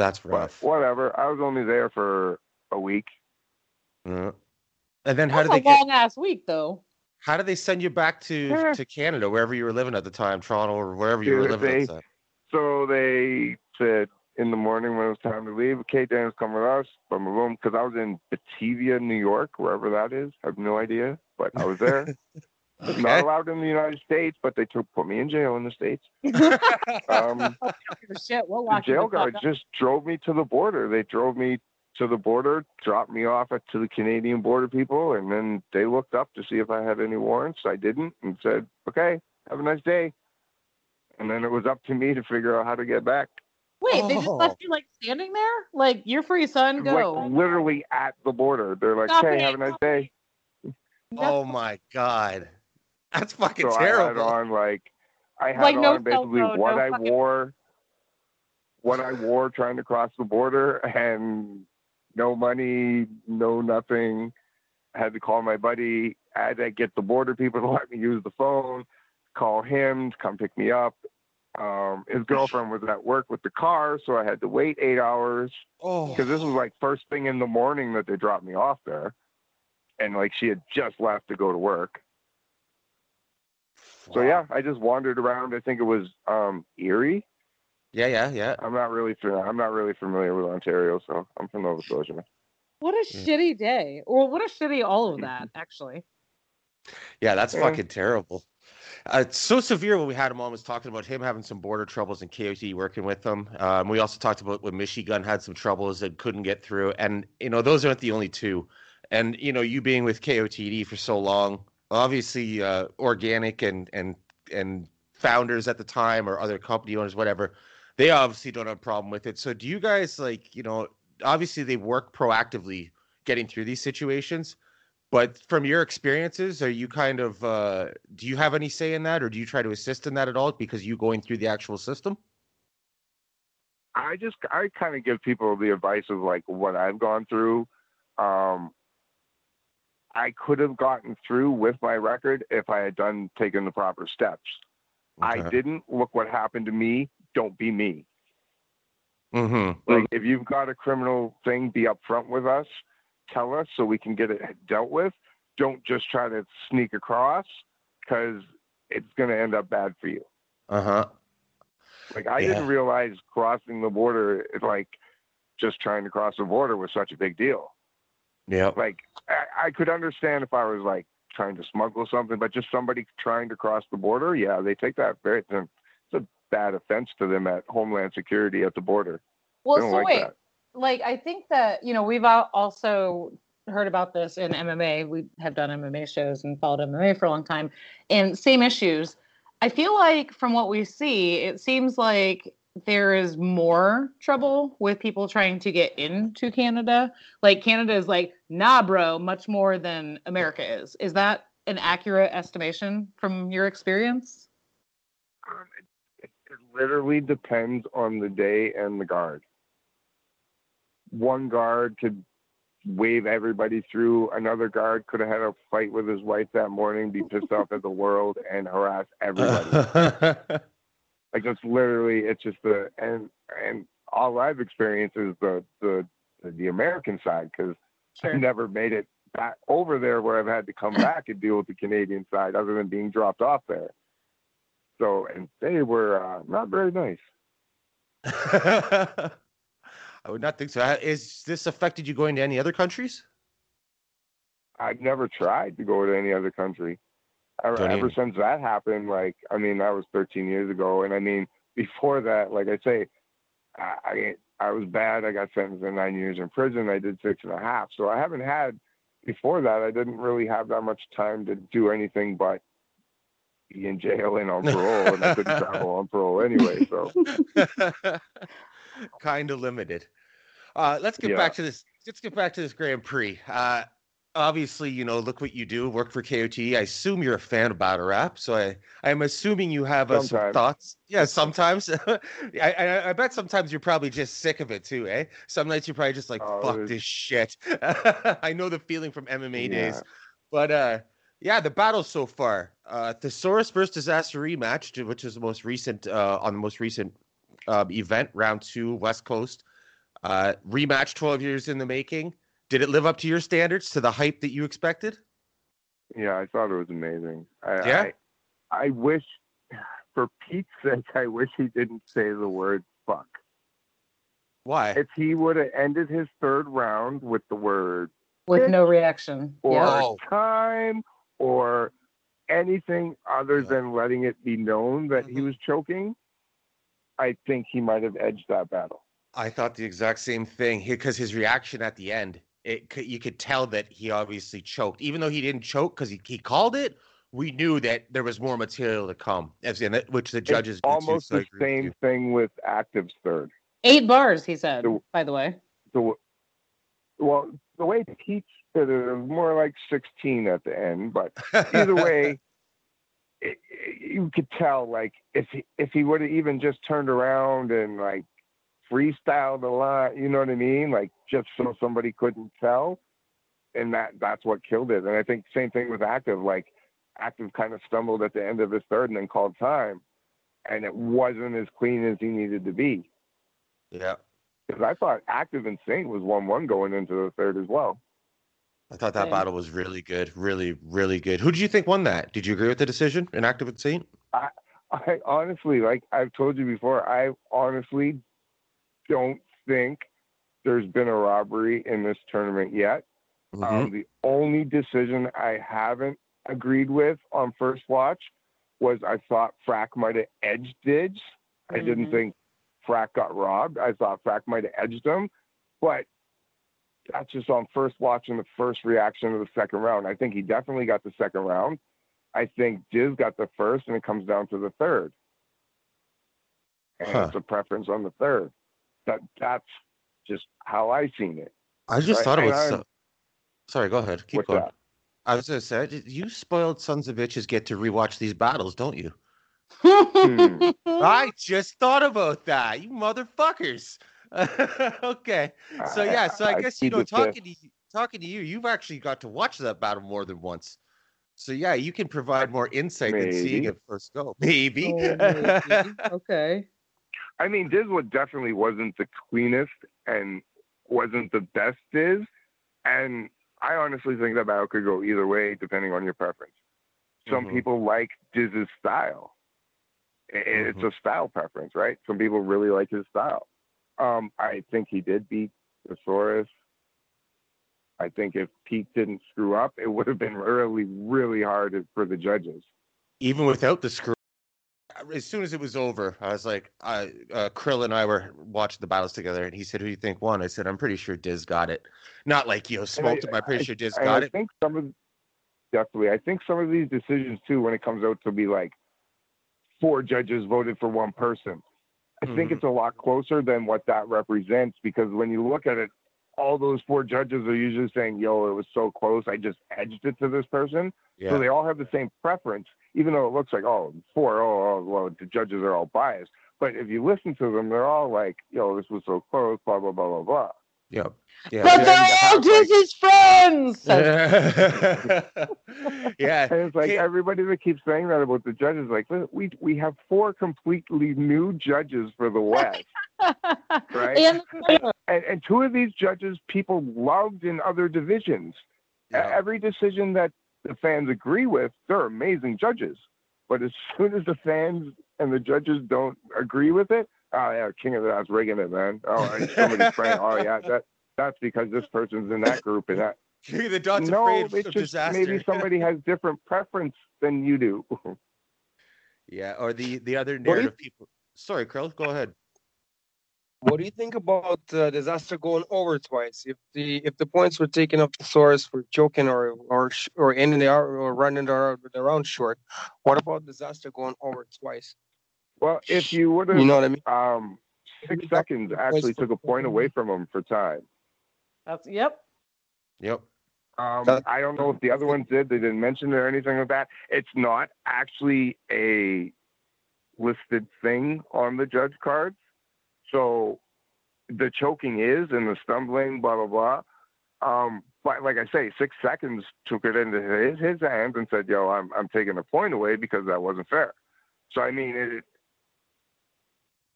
That's But rough. whatever. I was only there for a week. Yeah. And then how That's did they a get? long ass week, though. How did they send you back to Yeah. to Canada, wherever you were living at the time, Toronto or wherever you were Dude, living at they- the? So they said in the morning when it was time to leave, okay, Dan's come with us. Boom, boom, boom. Because I was in Batavia, New York, wherever that is. I have no idea, but I was there. Not allowed in the United States, but they took put me in jail in the States. Um, Shit, we'll the lock you jail the fuck guards up. just drove me to the border. They drove me to the border, dropped me off at, to the Canadian border people, and then they looked up to see if I had any warrants. I didn't, and said, "Okay, have a nice day." And then it was up to me to figure out how to get back. Wait, they just Oh. left you like standing there? Like, you're free, son. Go. Like literally at the border. They're like, Stop "Hey, it. have a nice day." Oh my god, that's fucking So I had on like, I had Like, no on basically cell phone, what no I fucking- wore, what I wore trying to cross the border, and no money, no nothing. I had to call my buddy. I had to get the border people to let me use the phone. Call him to come pick me up. Um, his girlfriend was at work with the car, so I had to wait eight hours Oh, because this was like first thing in the morning that they dropped me off there, and like she had just left to go to work. So yeah, I just wandered around. I think it was um, Erie. yeah, yeah, yeah. I'm not really fa- I'm not really familiar with Ontario, so I'm from Nova Scotia. What a Yeah. shitty day. Or what a shitty all of that, actually. Yeah, that's Yeah. fucking terrible. Uh, it's so severe when we had him on was talking about him having some border troubles and KOT working with them. Um, we also talked about when Michigan had some troubles and couldn't get through. And, you know, those aren't the only two. And, you know, you being with KOTD for so long, obviously uh, Organik and, and, and founders at the time or other company owners, whatever, they obviously don't have a problem with it. So do you guys like, you know, obviously they work proactively getting through these situations. But from your experiences, are you kind of uh, do you have any say in that, or do you try to assist in that at all because you going through the actual system? I just I kind of give people the advice of like what I've gone through. Um, I could have gotten through with my record if I had done taken the proper steps. I didn't. Look what happened to me. Don't be me. Mm-hmm. Like if you've got a criminal thing, be upfront with us. Tell us so we can get it dealt with. Don't just try to sneak across because it's going to end up bad for you. Uh huh. Like I Yeah. didn't realize crossing the border, like just trying to cross the border was such a big deal. Yeah. Like I, I could understand if I was like trying to smuggle something, but just somebody trying to cross the border, yeah, they take that very. It's a bad offense to them at Homeland Security at the border. Well, They don't so like wait, that. like I think that you know we've also heard about this in MMA. We have done MMA shows and followed MMA for a long time, and same issues. I feel like from what we see, it seems like there is more trouble with people trying to get into Canada. Like Canada is like, nah, bro, much more than America is. Is that an accurate estimation from your experience? Um, it, it, it literally depends on the day and the guard. One guard could wave everybody through. Another guard could have had a fight with his wife that morning, be pissed off at the world, and harass everybody. like it's literally, it's just the and and all I've experienced is the the the American side because Sure. I've never made it back over there where I've had to come back and deal with the Canadian side other than being dropped off there. So, and they were uh, not very nice. I would not think so. Ha- Is this affected you going to any other countries? I've never tried to go to any other country. Ever, Don't ever even- since that happened, like, I mean, that was 13 years ago. And I mean, before that, like I say, I, I, I was bad. I got sentenced to nine years in prison. I did six and a half. So I haven't had, before that, I didn't really have that much time to do anything but be in jail and on parole. and I couldn't travel on parole anyway. So, kind of limited. Uh, let's get Yeah. back to this. Let's get back to this Grand Prix. Uh, obviously, you know, look what you do. Work for KOT. I assume you're a fan of battle rap, so I I'm assuming you have uh, some thoughts. Yeah, sometimes. I, I I bet sometimes you're probably just sick of it too, eh? Some nights you're probably just like, Oh, fuck there's- this shit. I know the feeling from MMA days. But uh yeah, the battle so far. Uh Thesaurus versus Dizaster rematch, which is the most recent uh on the most recent uh, event, round two, West Coast. Uh rematch 12 years in the making. Did it live up to your standards, to the hype that you expected? yeah, I thought it was amazing. I, Yeah? I, I wish, for Pete's sake, I wish he didn't say the word fuck. Why? if he would have ended his third round with the word With no reaction. or yeah. Oh. time or anything other Yeah. than letting it be known that he Mhm. was choking, I think he might have edged that battle. I thought the exact same thing because his reaction at the end, it c- you could tell that he obviously choked, even though he didn't choke because he, he called it. We knew that there was more material to come, as in it, which the judges It's did too, almost so the agree with same thing with Active's third. Eight bars, he said, The- by the way. The well, the way Pete said it, it was more like 16 at the end, but either way, it, it- you could tell like if he if he would have even just turned around and like freestyled a lot, you know what I mean? Like just so somebody couldn't tell, and that that's what killed it. And I think same thing with Active. Like Active kind of stumbled at the end of his third and then called time, and it wasn't as clean as he needed to be. yeah, Because I thought Active and Saint was one one going into the third as well. I thought that Same. battle was really good, really, really good. Who did you think won that? Did you agree with the decision in Active and Saint? I, I honestly, like I've told you before, I honestly don't think there's been a robbery in this tournament yet. Mhm. Um, the only decision I haven't agreed with on first watch was I thought Frack might have edged Diz. I didn't Mhm. think Frack got robbed. I thought Frack might have edged him, but that's just on first watch and the first reaction of the second round. I think he definitely got the second round. I think Diz got the first, and it comes down to the third. And Huh. it's a preference on the third. That that's just how I seen it. I just Right, thought it was. So... Sorry, go ahead. Keep What's going. that? I was gonna say, you spoiled sons of bitches get to rewatch these battles, don't you? Hmm. I just thought about that. You motherfuckers. okay. So yeah, so I, I guess you know the talking to you, talking to you, you've actually got to watch that battle more than once. So yeah, you can provide more insight than seeing it first go. Maybe. Oh, maybe. okay. I mean, Diswood definitely wasn't the cleanest and wasn't the best Diz. And I honestly think that battle could go either way depending on your preference. Some Mhm. people like Diz's style. It's Mhm. a style preference, right? Some people really like his style. Um, I think he did beat Thesaurus. I think if Pete didn't screw up, it would have been really, really hard for the judges. Even without the screw. As soon as it was over, I was like, I, uh, Krill and I were watching the battles together, and he said, "Who do you think won?" I said, "I'm pretty sure Diz got it." Not like you know, smoked him. I'm pretty sure Diz got I it. think some of definitely. I think some of these decisions too, when it comes out to be like four judges voted for one person, I think Mhm. it's a lot closer than what that represents because when you look at it, all those four judges are usually saying, "Yo, it was so close. I just edged it to this person." Yeah. So they all have the same preference, even though it looks like, oh, four, oh, oh, well, the judges are all biased. But if you listen to them, they're all like, yo, this was so close, blah, blah, blah, blah, blah. Yep. Yeah. But they're all have, like- Dizzy's friends. yeah. And it's like Okay. everybody that keeps saying that about the judges, like, we we have four completely new judges for the West, right? And and, and two of these judges people loved in other divisions. Yeah. Every decision that the fans agree with, they're amazing judges. But as soon as the fans and the judges don't agree with it, oh yeah, King of the Dot's rigging it, man. Oh, and somebody's praying. Oh yeah, that that's because this person's in that group and that. King of the Dot's no, afraid it's of just Dizaster. maybe somebody has different preference than you do. Yeah, or the the other narrative people. Sorry, Krill, go ahead. What do you think about uh, Dizaster going over twice? If the if the points were taken up the source for choking or or or ending the hour or running the, the round short, what about Dizaster going over twice? well, if you would have, You know what I mean? um, six seconds actually took a point away from him for time. that's yep. Yep. Um, I don't know if the other ones did. They didn't mention it or anything like that. It's not actually a listed thing on the judge cards. So the choking is and the stumbling, blah, blah, blah. Um, but like I say, six seconds took it into his, his hands and said, yo, I'm, I'm taking a point away because that wasn't fair. So, I mean, it,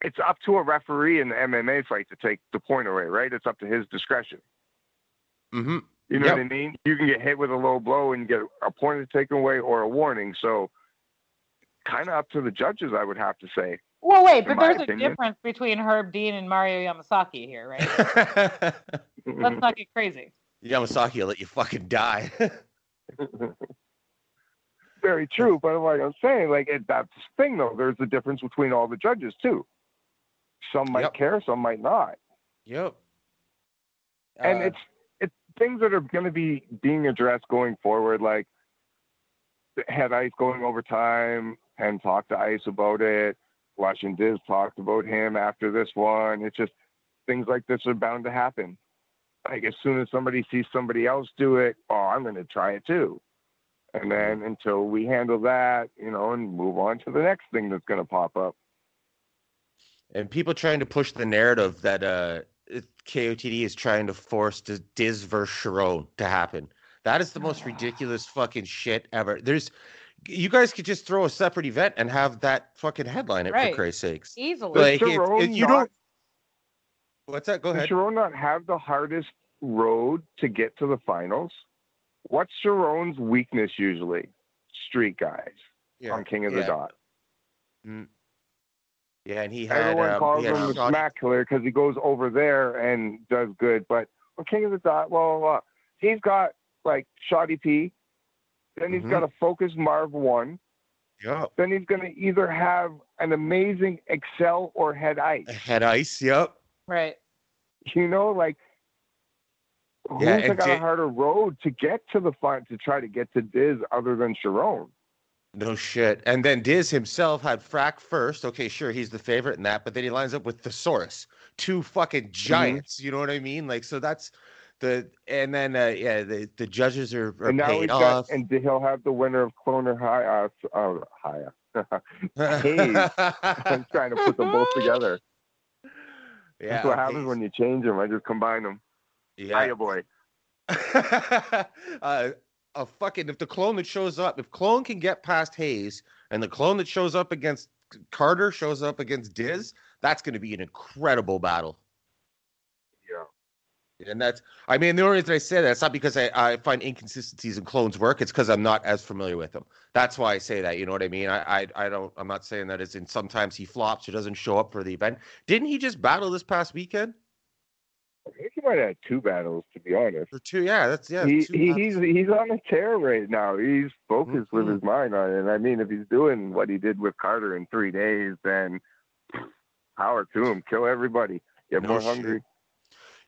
it's up to a referee in the MMA fight to take the point away, right? It's up to his discretion. Mm-hmm. You know Yep. what I mean? You can get hit with a low blow and get a point taken away or a warning. So, kind of up to the judges, I would have to say. Well, wait, but my there's a difference between Herb Dean and Mario Yamasaki here, right? Let's not get crazy. Yamasaki will let you fucking die. Very true, but like I'm saying, like it, that's the thing though. There's a difference between all the judges too. Some might Yep. care, some might not, yep. and Uh, it's it's things that are going to be being addressed going forward. Like had Ice going over time and talked to Ice about it. And Diz talked about him after this one. It's just things like this are bound to happen. Like as soon as somebody sees somebody else do it, oh, I'm going to try it too. And then until we handle that, you know, and move on to the next thing that's going to pop up. and people trying to push the narrative that uh KOTD is trying to force the Diz versus Charron to happen. That is the most ridiculous fucking shit ever. There's you guys could just throw a separate event and have that fucking headline it Right. for Christ's sakes. Easily. Like Does it- Charron it- you not- don't What's that? Go Does ahead. Charron not have the hardest road to get to the finals? What's Charron's weakness usually? Street guys Yeah, on King of the. Dot. Mm. Yeah, and he had Everyone um, calls he had him the smack killer because he goes over there and does good. But on King of the Dot, well, blah, blah, he's got like Shoddy P. Then he's Mhm. got a focused Marv one. Yep. Then he's going to either have an amazing Excel or head ice. Head ice. Yep. right. You know, like who's Yeah, got Jay- a harder road to get to the front to try to get to Diz other than Charron? No shit. And then Diz himself had Frack first. Okay, sure, he's the favorite in that, but then he lines up with Thesaurus, two fucking giants. You know what I mean? Like, so that's the and then uh, yeah, the the judges are, are and now paid he's off. got, and he'll have the winner of Cloner High, uh, uh, High, Hayes. I'm trying to put them both together. Yeah, That's what happens Hayes. when you change them. I just combine them. yeah. Hiya, boy. uh, a fucking if the clone that shows up, if clone can get past Hayes, and the clone that shows up against Carter shows up against Diz, that's going to be an incredible battle. And that's, I mean, the only reason I say that, it's not because I, I find inconsistencies in clones work. It's because I'm not as familiar with them. That's why I say that. You know what I mean? I, I, I don't, I'm not saying that as in sometimes he flops or doesn't show up for the event. Didn't he just battle this past weekend? I think he might have had two battles, to be honest. Or two? Yeah, that's, yeah. He, he, he's he's on a tear right now. He's focused with Mhm. his mind on it. And I mean, if he's doing what he did with Carter in three days, then power to him. Kill everybody. Get No more shit. hungry.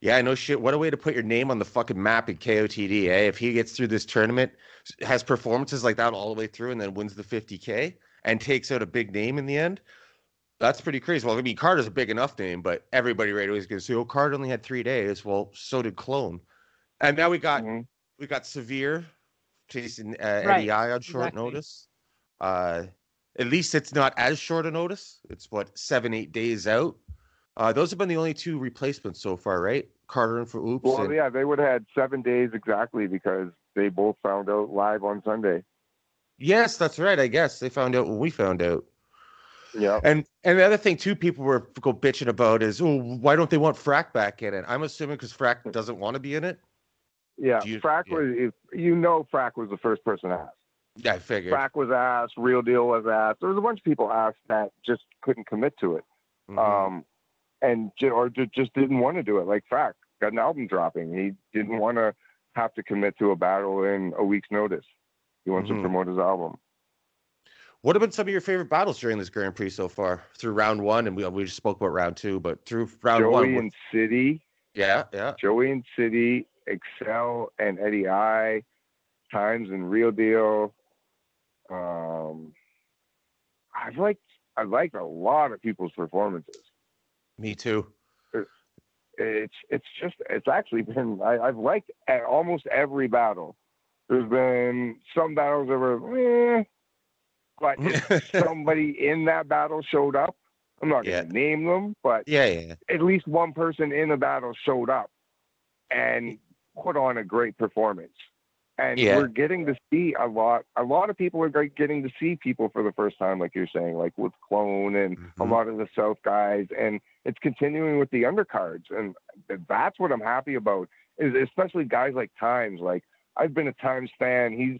Yeah, no shit. What a way to put your name on the fucking map in KOTD, eh? If he gets through this tournament, has performances like that all the way through, and then wins the 50K and takes out a big name in the end, that's pretty crazy. Well, I mean, Carter's a big enough name, but everybody right away is going to say, oh, Carter only had three days. Well, so did Clone. And now we got Mhm. we got Severe chasing uh, Right, Eddie I on short exactly. notice. Uh, at least it's not as short a notice. It's what seven, eight days out. Uh, those have been the only two replacements so far, right? Carter and for Oops. Well, and- yeah, they would have had seven days exactly because they both found out live on Sunday. Yes, that's right. I guess they found out when we found out. Yeah. And and the other thing too, people were go bitching about is, oh, why don't they want Frack back in it? I'm assuming because Frack doesn't want to be in it. Yeah. Do you- Frack yeah. was, if, you know, Frack was the first person asked. Yeah, I figured. Frack was asked. Real Deal was asked. There was a bunch of people asked that just couldn't commit to it. Mhm. um, and or just didn't want to do it. Like Frack got an album dropping. He didn't want to have to commit to a battle in a week's notice. He wants Mhm. to promote his album. what have been some of your favorite battles during this Grand Prix so far? Through round one, and we we just spoke about round two, but through round Joey one, what- and City, yeah, yeah. Joey and City, Excel and Eddie I, Times and Real Deal. Um, I've liked I've liked a lot of people's performances. Me too. it's it's just it's actually been I, I've liked a- almost every battle. There's been some battles that were, eh, but if somebody in that battle showed up. I'm not Yeah. gonna name them, but Yeah, yeah. at least one person in the battle showed up and put on a great performance. And Yeah. we're getting to see a lot. A lot of people are getting to see people for the first time, like you're saying, like with Clone and a Mhm. lot of the South guys, and it's continuing with the undercards, and that's what I'm happy about. Is especially guys like Times. Like I've been a Times fan. He's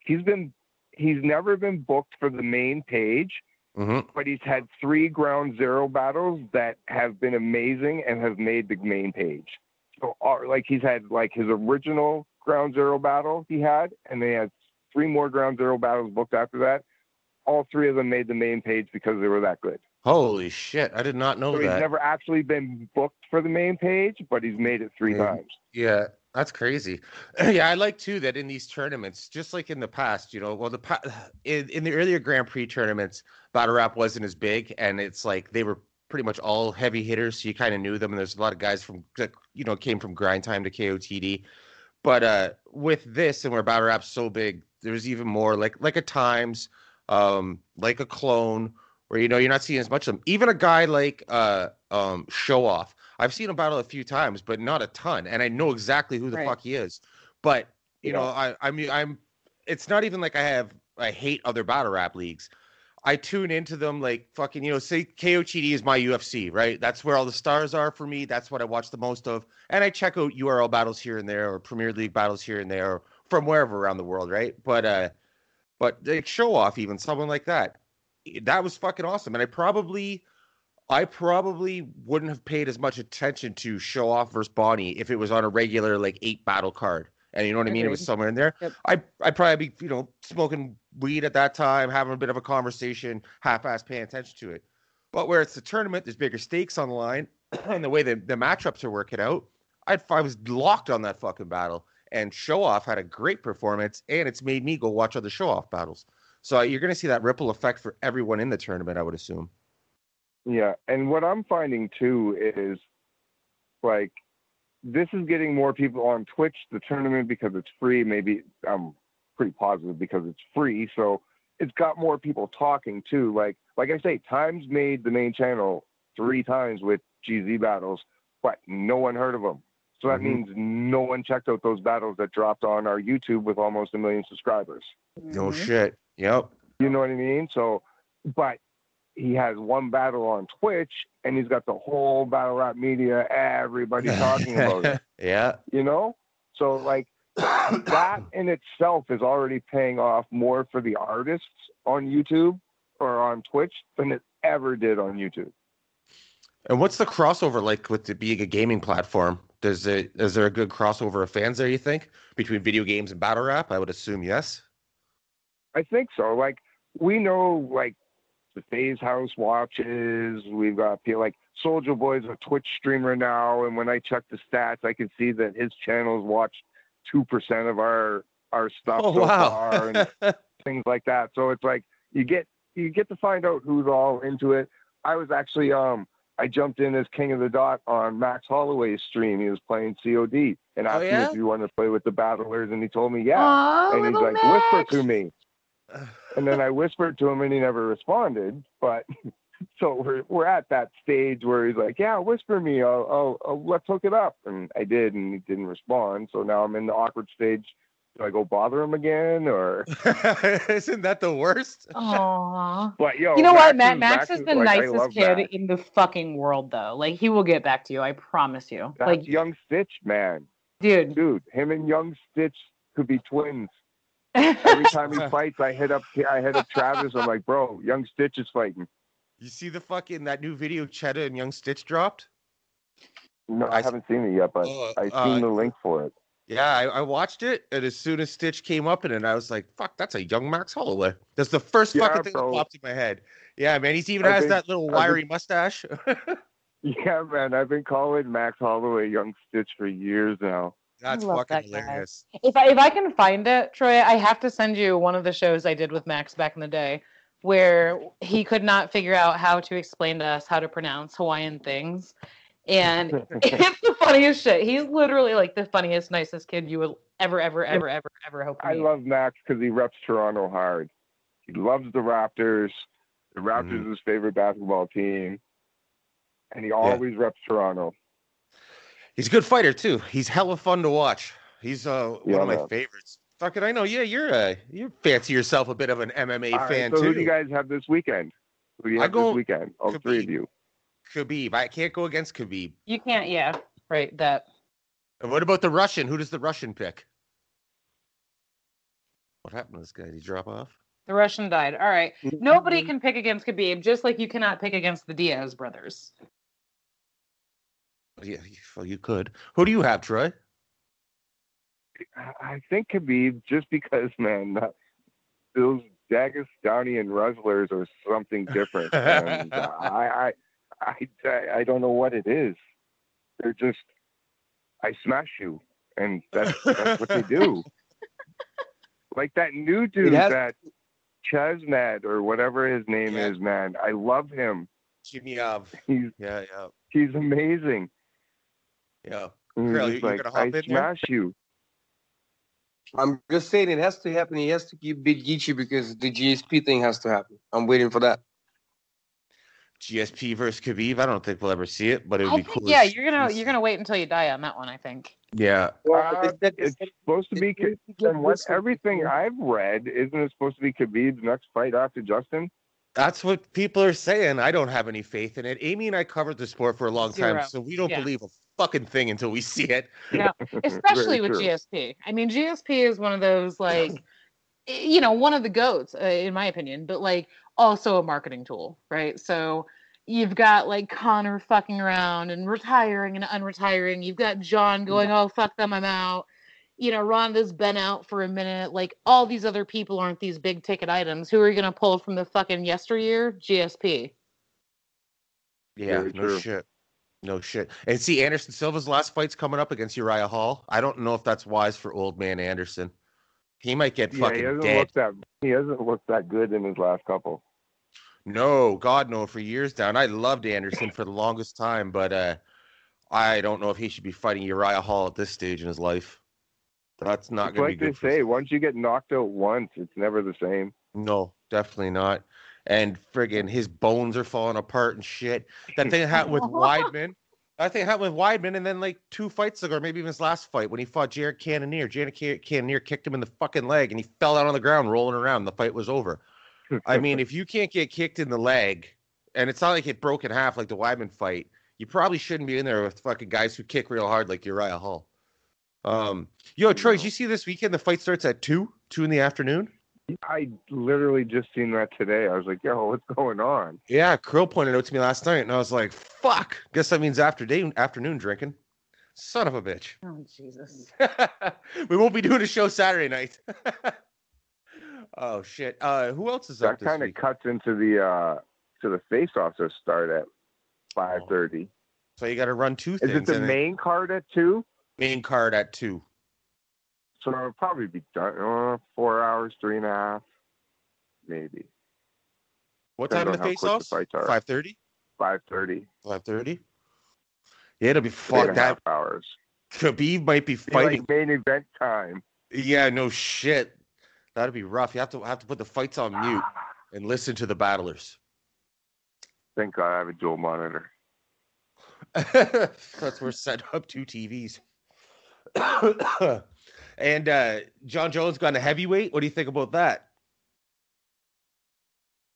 he's been he's never been booked for the main page, hmm but he's had three ground zero battles that have been amazing and have made the main page. So, uh, like he's had like his original ground zero battle he had, and they had three more ground zero battles booked after that. All three of them made the main page because they were that good. Holy shit! I did not know So he's that. never actually been booked for the main page, but he's made it three Yeah. times. Yeah, that's crazy. yeah, I like too that in these tournaments, just like in the past, you know, well, the pa- in, in the earlier Grand Prix tournaments, battle rap wasn't as big, and it's like they were pretty much all heavy hitters, so you kind of knew them. And there's a lot of guys from you know came from grind time to KOTD, but uh, with this and where battle rap's so big, there's even more like like a times, um, like a clone. Where you know you're not seeing as much of them. Even a guy like uh um show off. I've seen him battle a few times, but not a ton. And I know exactly who the Right. fuck he is. But you know, I I mean I'm it's not even like I have I hate other battle rap leagues. I tune into them like fucking, you know, say KOTD is my UFC, right? That's where all the stars are for me. That's what I watch the most of. And I check out URL battles here and there or Premier League battles here and there or from wherever around the world, right? But uh but like show off even someone like that. That was fucking awesome. And I probably I probably wouldn't have paid as much attention to show off versus Bonnie if it was on a regular like eight battle card. And you know what I mean? It was somewhere in there. Yep. I I'd probably be, you know, smoking weed at that time, having a bit of a conversation, half-ass paying attention to it. But where it's a tournament, there's bigger stakes on the line, and the way the, the matchups are working out, I'd, I was locked on that fucking battle. And Show Off had a great performance, and it's made me go watch other Show Off battles. So you're going to see that ripple effect for everyone in the tournament, I would assume. Yeah, and what I'm finding too is like this is getting more people on Twitch, the tournament because it's free. Maybe I'm pretty positive because it's free. So it's got more people talking too. Like like I say, Times made the main channel three times with GZ battles, but no one heard of them. So that Mhm. means no one checked out those battles that dropped on our YouTube with almost a million subscribers. No Mhm. shit. Yep. You know what I mean? So, but he has one battle on Twitch, and he's got the whole battle rap media, everybody talking about it. yeah. You know, so like that in itself is already paying off more for the artists on YouTube or on Twitch than it ever did on YouTube. And what's the crossover like with it being a gaming platform? Does it is there a good crossover of fans there? You think between video games and battle rap? I would assume yes. I think so. Like we know, like the FaZe House watches. We've got people like Soulja Boy's a Twitch streamer now, and when I check the stats, I can see that his channels watched two percent of our our stuff Oh so wow. far, and things like that. So it's like you get you get to find out who's all into it. I was actually um I jumped in as King of the Dot on Max Holloway's stream. He was playing COD and Oh, asked me if he wanted to play with the battlers, and he told me yeah. And he's like, whisper to me. And then I whispered to him, and he never responded. But so we're we're at that stage where he's like, yeah, whisper me. I'll, I'll, I'll let's hook it up. And I did, and he didn't respond. So now I'm in the awkward stage. Do I go bother him again, or? Isn't that the worst? Aw. But yo, You know what, Max Matt? is- Max is is the like, nicest kid Max. in the fucking world, though. Like he will get back to you. I promise you. That's like, young Stitch, man, dude. dude. Him and young Stitch could be twins. Every time he fights, I hit up I hit up Travis. I'm like, bro, young Stitch is fighting. You see the fucking that new video Cheddar and Young Stitch dropped? No, I haven't seen it yet, but Oh, I've uh, seen the link for it. Yeah, I, I watched it, and as soon as Stitch came up in it, I was like, "Fuck, that's a young Max Holloway." That's the first Yeah, fucking thing bro. that popped in my head. Yeah, man, he's even I've has been- that little I've been- wiry mustache. Yeah, man, I've been calling Max Holloway Young Stitch for years now. That's fucking that guy. hilarious. If I if I can find it, Troy, I have to send you one of the shows I did with Max back in the day, where he could not figure out how to explain to us how to pronounce Hawaiian things, and it's the funniest shit. He's literally like the funniest, nicest kid you would ever, ever, ever, ever, ever hope to I meet. love Max because he reps Toronto hard. He loves the Raptors. The Raptors mm-hmm. is his favorite basketball team, and he always reps Toronto. He's a good fighter too. He's hella fun to watch. He's uh one Yeah, of my man. favorites. Fucking, I know. Yeah, you're uh you fancy yourself a bit of an MMA All right, fan so too. who do you guys have this weekend? Who do you I have go this weekend? All Khabib. three of you. Khabib. I can't go against Khabib. You can't, yeah, right. That And what about the Russian? Who does the Russian pick? What happened to this guy? Did he drop off? the Russian died. All right, nobody can pick against Khabib, just like you cannot pick against the Diaz brothers. Yeah, you- well, you could. Who do you have, Troy? I- think Khabib, just because, man, those Dagestani wrestlers are something different. and uh, I, I, I, I don't know what it is. They're just, I smash you, and that's that's what they do. like that new dude, has- that Chesnad or whatever his name Yeah. is, man. I love him. He's Yeah, yeah, he's amazing. Yeah. And Krill, he's you- you like, gonna hop I in there? smash you. I'm just saying it has to happen. He has to keep beat Gaethje because the GSP thing has to happen. I'm waiting for that. GSP versus Khabib. I don't think we'll ever see it, but it would be think, cool. yeah, you're gonna you're gonna wait until you die on that one. I think. Yeah. Uh, that- it's supposed to be, it's- and what everything I've read, isn't it supposed to be Khabib's next fight after Justin? That's what people are saying. I don't have any faith in it. Amy and I covered the sport for a long time, so we don't Yeah. believe a fucking thing until we see it. Yeah, especially with true. GSP. I mean, GSP is one of those like, you know, one of the goats uh, in my opinion, but like also a marketing tool, right? So you've got like Conor fucking around and retiring and unretiring. You've got Jon going, "Oh fuck them, I'm out." You know, Ronda's been out for a minute. Like all these other people aren't these big ticket items. Who are you gonna pull from the fucking yesteryear? GSP. Yeah, Very no true. shit. No shit. And see, Anderson Silva's last fight's coming up against Uriah Hall. I don't know if that's wise for old man Anderson. He might get Yeah, he fucking hasn't dead. looked that he hasn't looked that good in his last couple. No, God no, for years down. I loved Anderson for the longest time, but uh I don't know if he should be fighting Uriah Hall at this stage in his life. That's not gonna like be they good. for- say, once you get knocked out once, it's never the same. No, definitely not. And friggin' his bones are falling apart and shit. That thing happened with Weidman. That thing happened with Weidman, and then like two fights ago, or maybe even his last fight, when he fought Jared Cannonier. Jared Ca- Cannonier kicked him in the fucking leg, and he fell down on the ground, rolling around. The fight was over. I mean, if you can't get kicked in the leg, and it's not like it broke in half like the Weidman fight, you probably shouldn't be in there with fucking guys who kick real hard like Uriah Hall. Um, yo, Troy, did you see this weekend the fight starts at two, two in the afternoon? I literally just seen that today. I was like, yo, what's going on? Yeah, Krill pointed out to me last night, and I was like, "Fuck!" Guess that means after day afternoon drinking. Son of a bitch. Oh Jesus. we won't be doing a show Saturday night. oh shit. Uh, who else is That up this kind of cuts into the uh to the face offs that start at five thirty. So you got to run two Is it the and then main card at two? Main card at two? So it'll probably be done uh, four hours, three and a half, maybe. What Depends time the face offs? Five thirty. Five thirty. Five thirty. Yeah, it'll be half that. hours. Khabib might be Be fighting. Like main event time. Yeah, no shit. That'd be rough. You have to have to put the fights on mute and listen to the battlers. Thank God I have a dual monitor. That's we're set up two TVs. and uh, Jon Jones gone to heavyweight. What do you think about that?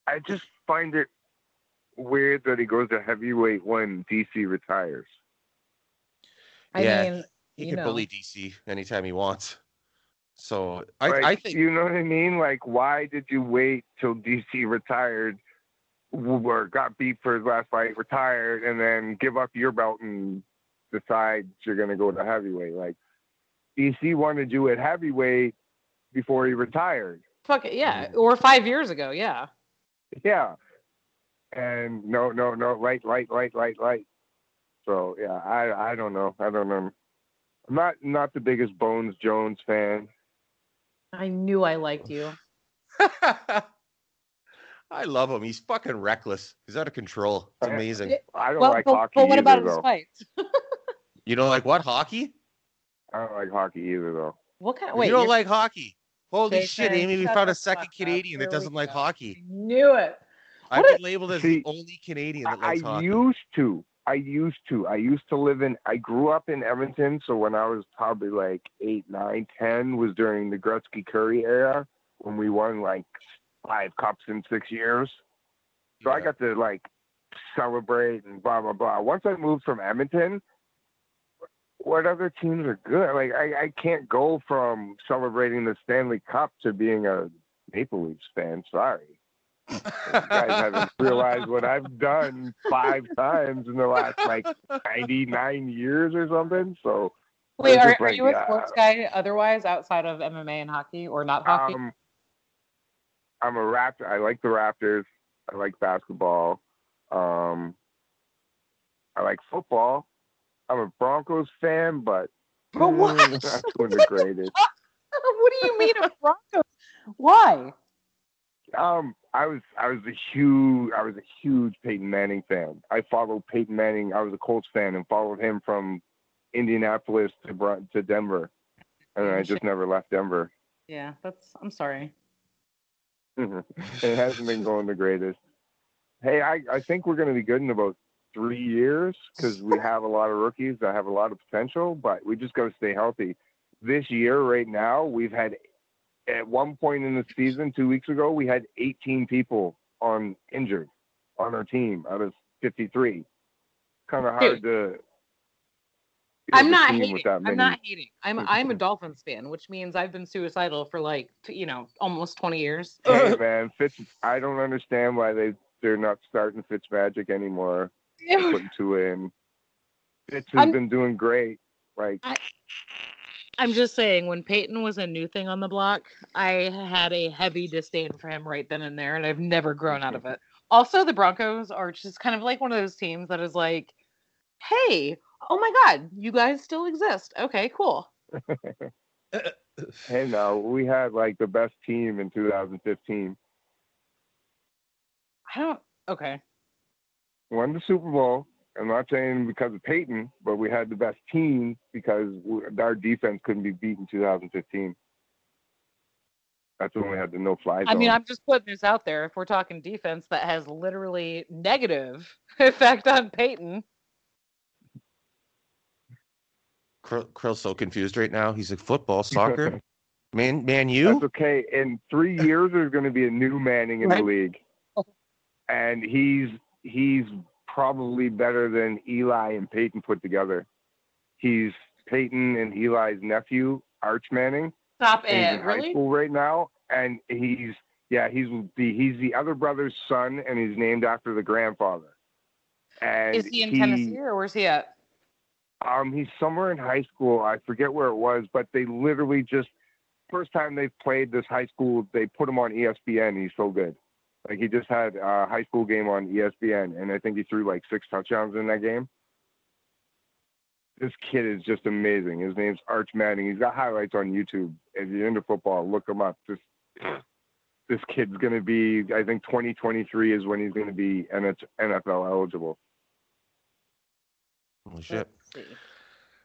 I just find it weird that he goes to heavyweight when DC retires. I Yeah. mean, He can know. bully DC anytime he wants. So I, Like, I think you know what I mean. Like, why did you wait till DC retired, or got beat for his last fight, retired, and then give up your belt and decide you're going to go to heavyweight? Like, DC wanted to do it heavyweight before he retired. fuck it, yeah. Or five years ago, yeah. Yeah. And no, no, no, light, light, light, light, light. So yeah, I, I don't know. I don't know. I'm not, not the biggest Bones Jones fan. I knew I liked you. I love him. He's fucking reckless. He's out of control. It's amazing. I don't Well, like but, hockey but what about either, his though. fights? You don't like what hockey? I don't like hockey either, though. What kind of you don't like hockey. Holy Jason, shit, Amy! We found a second. Canadian that doesn't like go. hockey. knew it. I've What been labeled as See, the only Canadian that I, likes I hockey. used to. I used to. I used to live in. I grew up in Edmonton, so when I was probably like eight, nine, ten, was during the Gretzky Kurri era when we won like five cups in six years. So I got to like celebrate and blah blah blah. Once I moved from Edmonton, what other teams are good? Like I, I can't go from celebrating the Stanley Cup to being a Maple Leafs fan. Sorry. You guys haven't realized what I've done five times in the last like 99 years or something. So, wait, are, just are you a sports guy otherwise outside of MMA and hockey or not hockey? um, I'm a Raptor. I like the Raptors. I like basketball. Um, I like football. I'm a Broncos fan, but But what? mm, not doing the greatest. what do you mean a Broncos? Why? Um, I was I was a huge I was a huge Peyton Manning fan. I followed Peyton Manning. I was a Colts fan and followed him from Indianapolis to to Denver, and I just never left Denver. Yeah, that's. I'm sorry. it hasn't been going the greatest. Hey, I, I think we're going to be good in about three years because we have a lot of rookies that have a lot of potential, but we just got to stay healthy. This year, right now, we've had at one point in the season, two weeks ago, we had 18 people on injured on our team out of 53. Kind of hard to. I'm not hating. I'm not hating. I'm I'm a Dolphins fan, which means I've been suicidal for like t- you know almost 20 years. Hey man, Fitz. I don't understand why they they're not starting Fitzmagic anymore. Putting two in. Fitz has I'm- been doing great. Like I'm just saying, when Peyton was a new thing on the block, I had a heavy disdain for him right then and there, and I've never grown out of it. Also, the Broncos are just kind of like one of those teams that is like, hey, oh my God, you guys still exist. Okay, cool. hey now, we had like the best team in 2015. I don't, okay. Won the Super Bowl. I'm not saying because of Peyton, but we had the best team because we, our defense couldn't be beat in 2015. That's when we had the no fly zone. I mean, I'm just putting this out there. If we're talking defense, that has literally negative effect on Peyton. Krill, Krill's so confused right now. He's like football, soccer, man, man, you. That's okay. In three years, there's going to be a new Manning in Right. the league, and he's he's probably better than Eli and Peyton put together. He's Peyton and Eli's nephew, Arch Manning. Stop and he's it. in high school right now, and he's yeah, he's the he's the other brother's son, and he's named after the grandfather. And Is he in Tennessee or where's he at? Um, he's somewhere in high school. I forget where it was, but they literally just first time they've played this high school, they put him on ESPN. He's so good. Like he just had a high school game on ESPN, and I think he threw like six touchdowns in that game. This kid is just amazing. His name's Arch Manning. He's got highlights on YouTube. If you're into football, look him up. This this kid's gonna be. I think 2023 is when he's gonna be NFL eligible. Holy shit.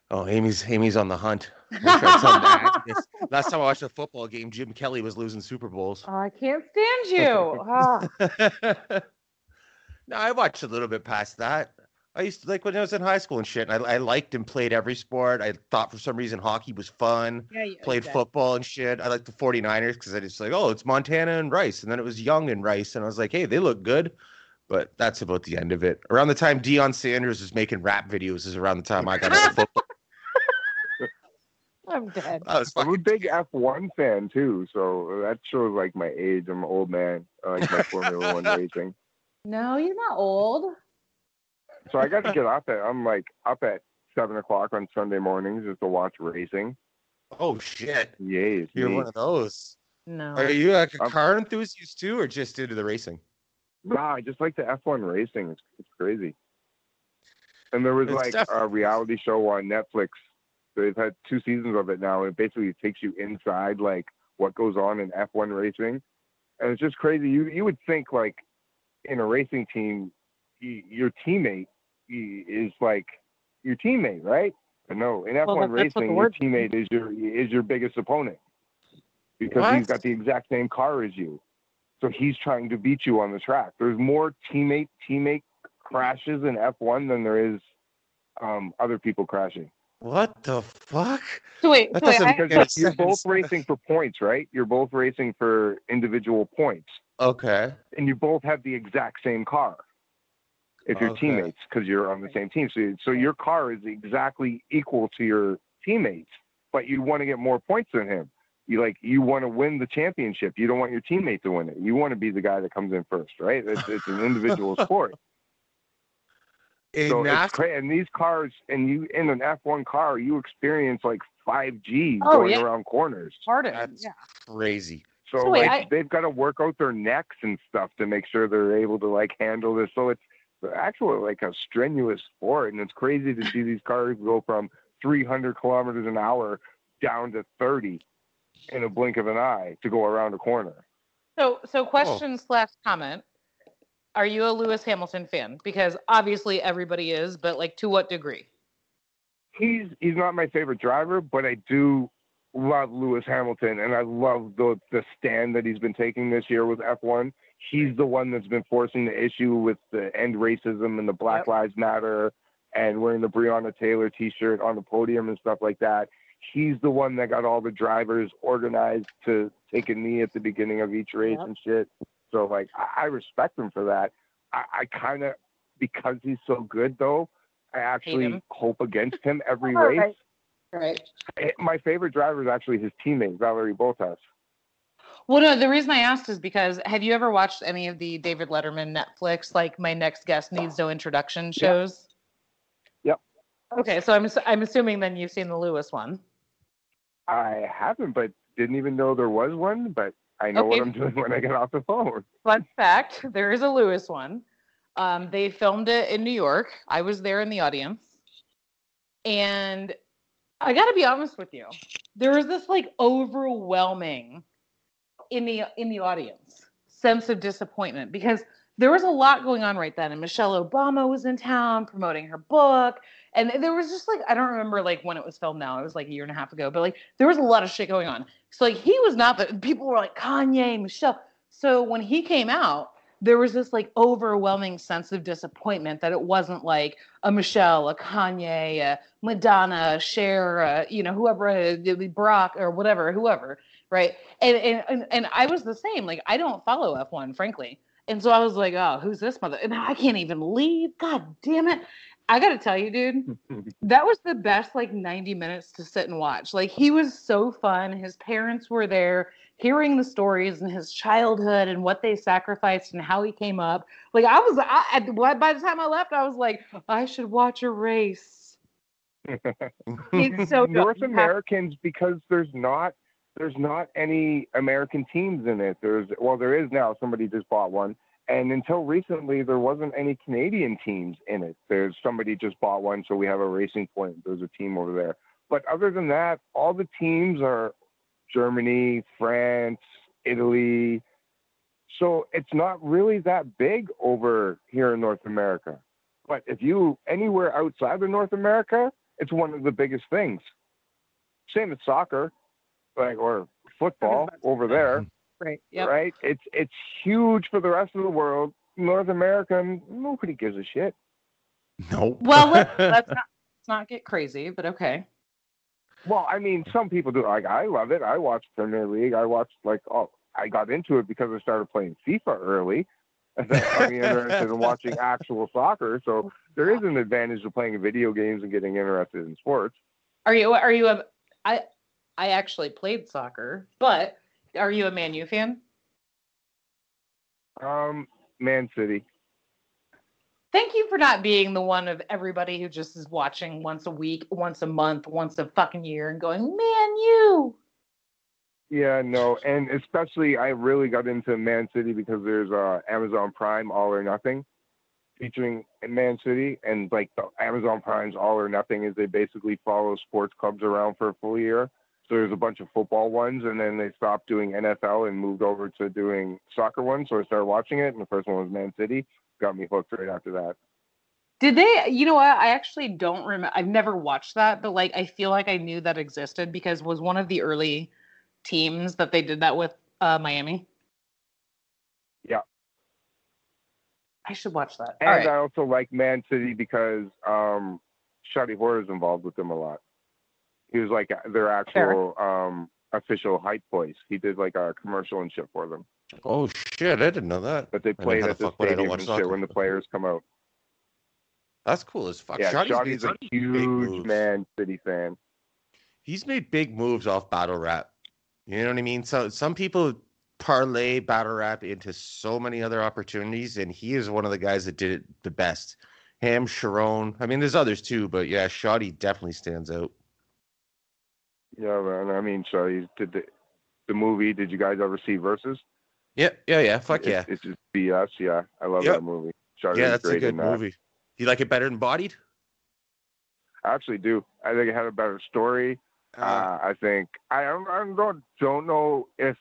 Oh, Amy's Amy's on the hunt. I wish I had something to add to this. Last time I watched a football game, Jim Kelly was losing Super Bowls. Oh, I can't stand you. Ah. no, I watched a little bit past that. I used to like when I was in high school and shit. And I, I liked and played every sport. I thought for some reason hockey was fun. Yeah, yeah, Played exactly. football and shit. I liked the 49ers because I just like, oh, it's Montana and Rice. And then it was Young and Rice. And I was like, hey, they look good. But that's about the end of it. Around the time Deion Sanders was making rap videos is around the time I got into football. I'm dead. I was I'm a big F1 fan too, so that shows like my age. I'm an old man. I like my Formula One racing. No, you're not old. So I got to get up at. I'm like up at seven o'clock on Sunday mornings just to watch racing. Oh shit. Yay! You're me. one of those. No. Are you like a I'm- car enthusiast too, or just into the racing? Nah, I just like the F1 racing. It's, it's crazy. And there was It's like def- a reality show on Netflix. They've had two seasons of it now, and it basically takes you inside like what goes on in F1 racing, and it's just crazy. You you would think like in a racing team, y your teammate is like your teammate, right? But no, in F1 Well, that- that's what racing, your teammate is your is your biggest opponent because What? he's got the exact same car as you. So he's trying to beat you on the track. There's more teammate teammate crashes in F1 than there is um, other people crashing. What the fuck? So wait, That so wait, doesn't I- make Because any you're both racing for points, right? You're both racing for individual points, Okay. and you both have the exact same car. If you're Okay. teammates, because you're on the same team, so so your car is exactly equal to your teammates, but you want to get more points than him. You like you want to win the championship. You don't want your teammate to win it. You want to be the guy that comes in first, right? It's, it's an individual sport. In so NASCAR, it's cra- and these cars, and you in an F1 car, you experience like five Gs Oh, going yeah. around corners. Harden. That's- Yeah. crazy. So, So wait, like I- they've got to work out their necks and stuff to make sure they're able to like handle this. So it's actually like a strenuous sport, and it's crazy to see these cars go from 300 kilometers an hour down to 30 in a blink of an eye to go around a corner. So, so question slash comment: Are you a Lewis Hamilton fan? Because obviously everybody is, but like to what degree? he's he's not my favorite driver, but I do love Lewis Hamilton, and I love the the stand that he's been taking this year with F1. He's the one that's been forcing the issue with the end racism and the Black Yep. Lives Matter and wearing the Breonna Taylor T-shirt on the podium and stuff like that. He's the one that got all the drivers organized to take a knee at the beginning of each race Yep. and shit. So like I, I respect him for that. I, I kind of because he's so good though. I actually hope against him every All race. right. Right. Eh, My favorite driver is actually his teammate, Valtteri Bottas. Well, no, the reason I asked is because have you ever watched any of the David Letterman Netflix, like My Next Guest Needs No Introduction shows? Yep. Okay, so I'm I'm assuming then you've seen the Lewis one. I haven't, but didn't even know there was one. But I know what I'm doing when I get off the phone. Fun fact: there is a Lewis one. Um, they filmed it in New York. I was there in the audience, and I got to be honest with you. There was this like overwhelming in the in the audience sense of disappointment because there was a lot going on right then, and Michelle Obama was in town promoting her book, and there was just like I don't remember like when it was filmed. Now it was like a year and a half ago, but like there was a lot of shit going on. So like he was not the people were like Kanye, Michelle. So when he came out, there was this like overwhelming sense of disappointment that it wasn't like a Michelle, a Kanye, a Madonna, a Cher, a, you know, whoever, uh, Brock or whatever, whoever, right? And, and and and I was the same. Like I don't follow F1, frankly. And so I was like, oh, who's this mother? And I can't even leave. God damn it. I gotta tell you, dude, that was the best like 90 minutes to sit and watch. Like he was so fun. His parents were there hearing the stories and his childhood and what they sacrificed and how he came up. Like I was, I, by the time I left, I was like, I should watch a race. it's so North Americans because there's not there's not any American teams in it. There's well, there is now. Somebody just bought one, and until recently, there wasn't any Canadian teams in it. There's somebody just bought one, so we have a racing point. There's a team over there. But other than that, all the teams are Germany, France, Italy. So it's not really that big over here in North America. But if you anywhere outside of North America, it's one of the biggest things. Same as soccer, like or football over there. Right. Yep. Right. It's it's huge for the rest of the world. North America, nobody gives a shit. Nope. Well, let's, let's not let's not get crazy, but okay. Well, I mean, some people do. Like, I love it. I watched Premier League. I watched like, oh, I got into it because I started playing FIFA early. And then I'm interested in watching actual soccer. So there is an advantage to playing video games and getting interested in sports. Are you? Are you a? I I actually played soccer, but are you a Man U fan? Um, Man City. Thank you for not being the one of everybody who just is watching once a week, once a month, once a fucking year and going, man, you. Yeah, no, and especially I really got into Man City because there's uh, Amazon Prime All or Nothing featuring Man City, and like the Amazon Prime's All or Nothing is they basically follow sports clubs around for a full year. So there's a bunch of football ones, and then they stopped doing NFL and moved over to doing soccer ones. So I started watching it, and the first one was Man City got me hooked right after that. Did they? You know what? I actually don't remember. I've never watched that, but like I feel like I knew that existed because was one of the early teams that they did that with uh, Miami. Yeah. I should watch that. And right. I also like Man City because um, Shotty Horroh is involved with them a lot. He was like their actual um, official hype voice. He did like a commercial and shit for them. Oh shit! I didn't know that. But they played at the stadium and shit when the players come out. That's cool as fuck. Yeah, Shotty's, Shotty's a huge Man City fan. He's made big moves off battle rap. You know what I mean? So some people parlay battle rap into so many other opportunities, and he is one of the guys that did it the best. Ham, Charron. I mean, there's others too, but yeah, Shotty definitely stands out. Yeah, man. I mean, so he did the the movie. Did you guys ever see Versus? Yeah, yeah, yeah. Fuck yeah. It's, it's just BS. Yeah, I love yep. that movie. Charlie yeah, that's a good movie. That. You like it better than Bodied? I actually do. I think it had a better story. Uh, uh, I think I, I don't don't know if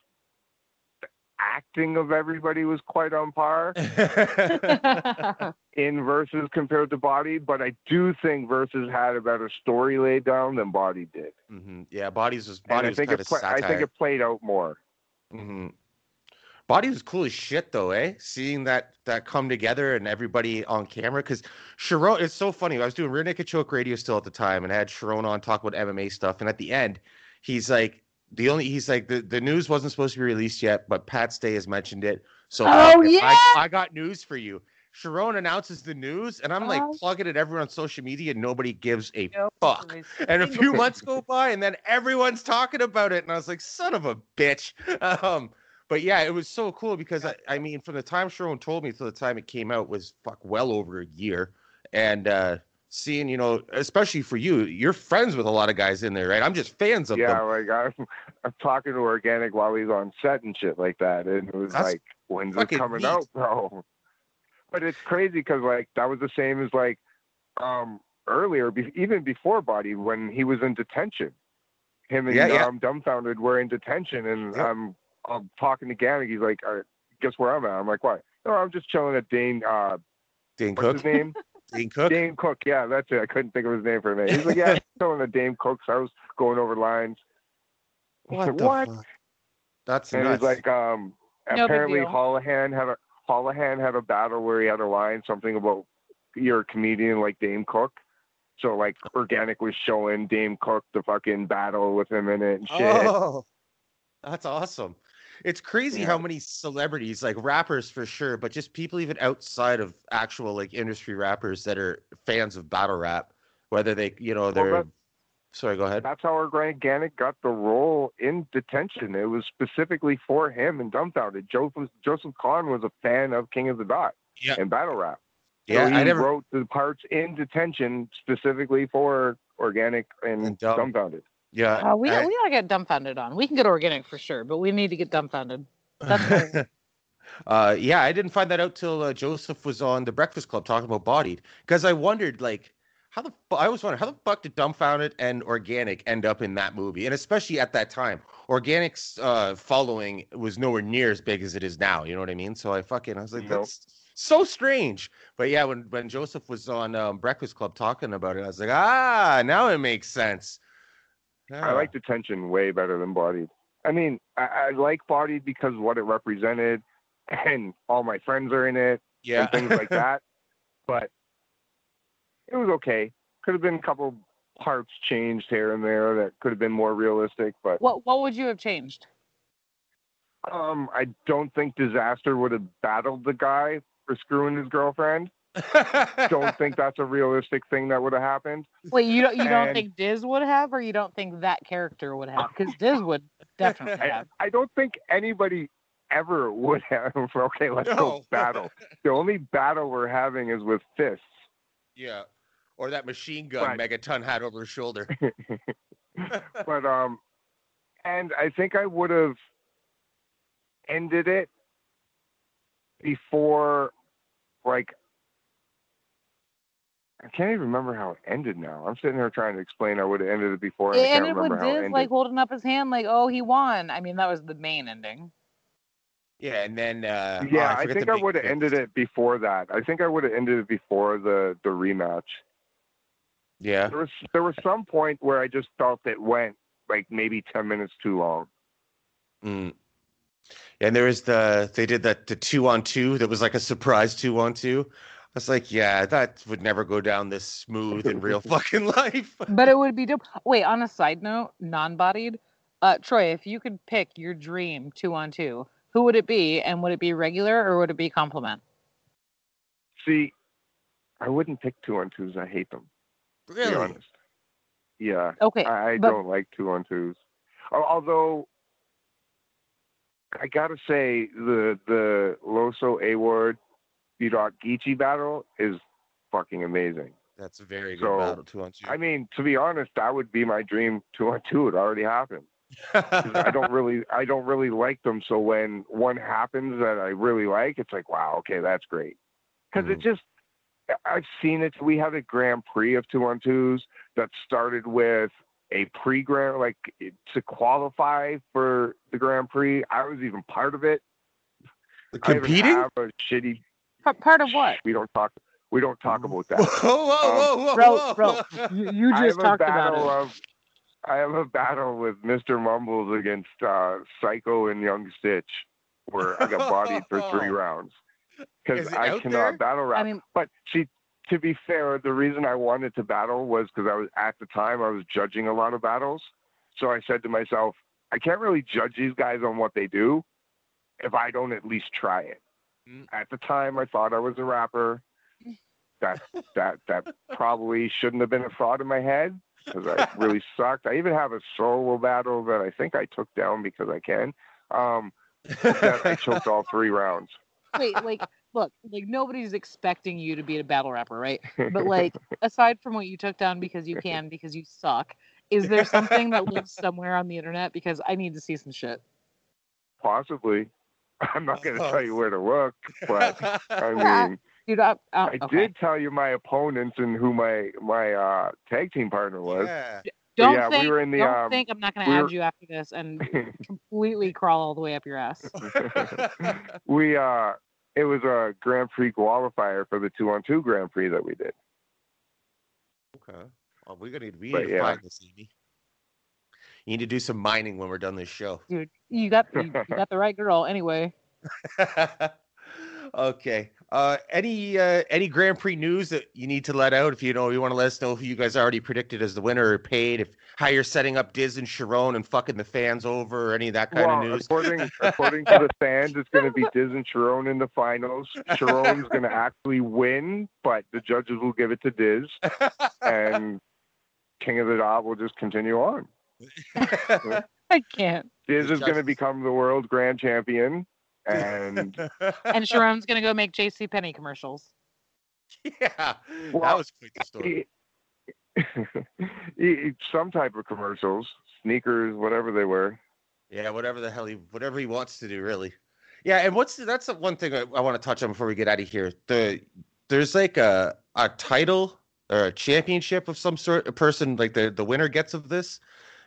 the acting of everybody was quite on par in Versus compared to Bodied, but I do think Versus had a better story laid down than Bodied did. Mm-hmm. Yeah, Body's was Bodied I think it pla- I think it played out more. Mm-hmm. Bodied was cool as shit though, eh? Seeing that that come together and everybody on camera. Because Charron, it's so funny. I was doing Rear Naked Choke Radio still at the time, and I had Charron on talk about MMA stuff. And at the end, he's like, the only he's like the, the news wasn't supposed to be released yet, but Pat Stay has mentioned it. So oh, yeah. I, I got news for you. Charron announces the news, and I'm like uh, plugging it everyone on social media, and nobody gives a no, fuck. And a few months go by, and then everyone's talking about it, and I was like, son of a bitch. Um, but yeah, it was so cool because I, I mean, from the time Charron told me to the time it came out was fuck well over a year, and uh, seeing you know, especially for you, you're friends with a lot of guys in there, right? I'm just fans of yeah, them. Yeah, like I'm, I'm talking to Organik while he's on set and shit like that, and it was That's like, when's it coming neat. out, bro? But it's crazy because like that was the same as like um earlier, be- even before Bodied when he was in detention. Him and yeah, yeah. um, Dumbfounded were in detention, and yep. um I'm talking to Ganek. He's like, right, guess where I'm at? I'm like, why? No, I'm just chilling at Dane. Uh, Dane what's Cook. his name? Dane Cook. Dane Cook. Yeah, that's it. I couldn't think of his name for a minute. He's like, yeah, chilling at Dane Cook's house, going over lines. What the What? fuck? That's and nuts. it's like um No apparently deal. Holohan had a Holohan had a battle where he had a line something about you're a comedian like Dane Cook. So like Organik was showing Dane Cook the fucking battle with him in it and shit. Oh, that's awesome. It's crazy how many celebrities, like rappers for sure, but just people even outside of actual like industry rappers that are fans of battle rap, whether they, you know, they're. that- Sorry, go ahead. That's how our Grant Organik got the role in detention. It was specifically for him and Dumbfounded. Joseph Joseph Kahn was a fan of King of the Dot Yeah. and battle rap. Yeah, so he I never. wrote the parts in detention specifically for Organik and, And Dumb. Dumbfounded. Yeah, Uh, we, I- we gotta get dumbfounded on. We can get Organik for sure, but we need to get dumbfounded. Uh, yeah, I didn't find that out till uh, Joseph was on the Breakfast Club talking about bodied because I wondered like how the fu- I was wondering how the fuck did Dumbfounded and Organik end up in that movie, and especially at that time, Organik's uh, following was nowhere near as big as it is now. You know what I mean? So I fucking I was like Nope. that's so strange. But yeah, when when Joseph was on um, Breakfast Club talking about it, I was like ah, now it makes sense. I Ah. like detention way better than Bodied. I mean, I, I like Bodied because what it represented, and all my friends are in it yeah and things like that. But it was okay. Could have been a couple parts changed here and there that could have been more realistic, but what what would you have changed? um, I don't think Dizaster would have battled the guy for screwing his girlfriend. Don't think that's a realistic thing that would have happened. Wait, you don't you don't think Diz would have, or you don't think that character would have? Because Diz would definitely I, have. I don't think anybody ever would have. okay, let's No. go battle. The only battle we're having is with fists. Yeah. Or that machine gun But- Megaton had over his shoulder. but um, and I think I would have ended it before, like, I can't even remember how it ended now. I'm sitting here trying to explain I would have ended it before, and I It can't ended with remember how it Diz ended. like holding up his hand, like, "Oh, he won." I mean, that was the main ending. yeah, and then uh oh, yeah, I, think I would have ended it before that. I think I would have ended it before the the rematch. Yeah. There was there was some point where I just felt it went like maybe ten minutes too long. Mm. And there was the they did that the two on two that was like a surprise two on two. I was like, yeah, that would never go down this smooth in real fucking life. But it would be dope. Wait, on a side note, non-bodied, uh, Troy, if you could pick your dream two on two, who would it be, and would it be regular or would it be compliment? See, I wouldn't pick two on twos. I hate them. To be honest. Yeah, Okay, I, I but- don't like two on twos. Although I gotta say the the Loso Award Budok Geechee battle is fucking amazing. That's a very good So, battle two on two. I mean, to be honest, that would be my dream two on two. It already happened. I don't really I don't really like them. So when one happens that I really like, it's like wow, okay, that's great. Because it Mhm. just I've seen it. We had a Grand Prix of two on twos that started with a pre Grand like to qualify for the Grand Prix. I was even part of it. I even Competing? have a shitty. Part of what? We don't talk. We don't talk about that. whoa, whoa, whoa, Bro, whoa. bro, You, you I just have talked a about battle it. Of, I have a battle with Mr. Mumbles against uh, Psycho and Young Stitch, where I got bodied for three rounds Is because I cannot there? battle rap. I mean, but see, to be fair, the reason I wanted to battle was because I was at the time I was judging a lot of battles. So I said to myself, I can't really judge these guys on what they do if I don't at least try it. Mm. At the time, I thought I was a rapper. That that that probably shouldn't have been a thought in my head because I really sucked. I even have a solo battle that I think I took down because I can. Um, I choked all three rounds. Wait, like, look, like nobody's expecting you to be a battle rapper, right? But like, aside from what you took down because you can, because you suck, is there something that lives somewhere on the internet? Because I need to see some shit. Possibly. I'm not going to tell you where to look, but I mean, Dude, I, I, I okay. did tell you my opponents and who my my uh, tag team partner was. yeah. Don't yeah, we think, were in the, don't um, think I'm not going to we add were- you after this and completely crawl all the way up your ass. we uh, it was a Grand Prix qualifier for the two on two Grand Prix that we did. Okay. Well, we're gonna need we But need to yeah. find this, Amy. You need to do some mining when we're done this show. Dude, you got you, you got the right girl anyway. okay. Uh, any uh, any Grand Prix news that you need to let out? If you know, you want to let us know who you guys already predicted as the winner or paid. If how you're setting up Diz and Charron and fucking the fans over, or any of that kind well, of news. according according to the fans, it's going to be Diz and Charron in the finals. Charron's going to actually win, but the judges will give it to Diz, and King of the Dot will just continue on. I can't. Diz is going to become the world grand champion, and And Charron's gonna go make JC Penney commercials. yeah, that was quite the story. he- some type of commercials, sneakers, whatever they were. Yeah, whatever the hell he, whatever he wants to do, really. Yeah, and what's the, that's the one thing I, I want to touch on before we get out of here. The there's like a a title or a championship of some sort. A person like the the winner gets of this.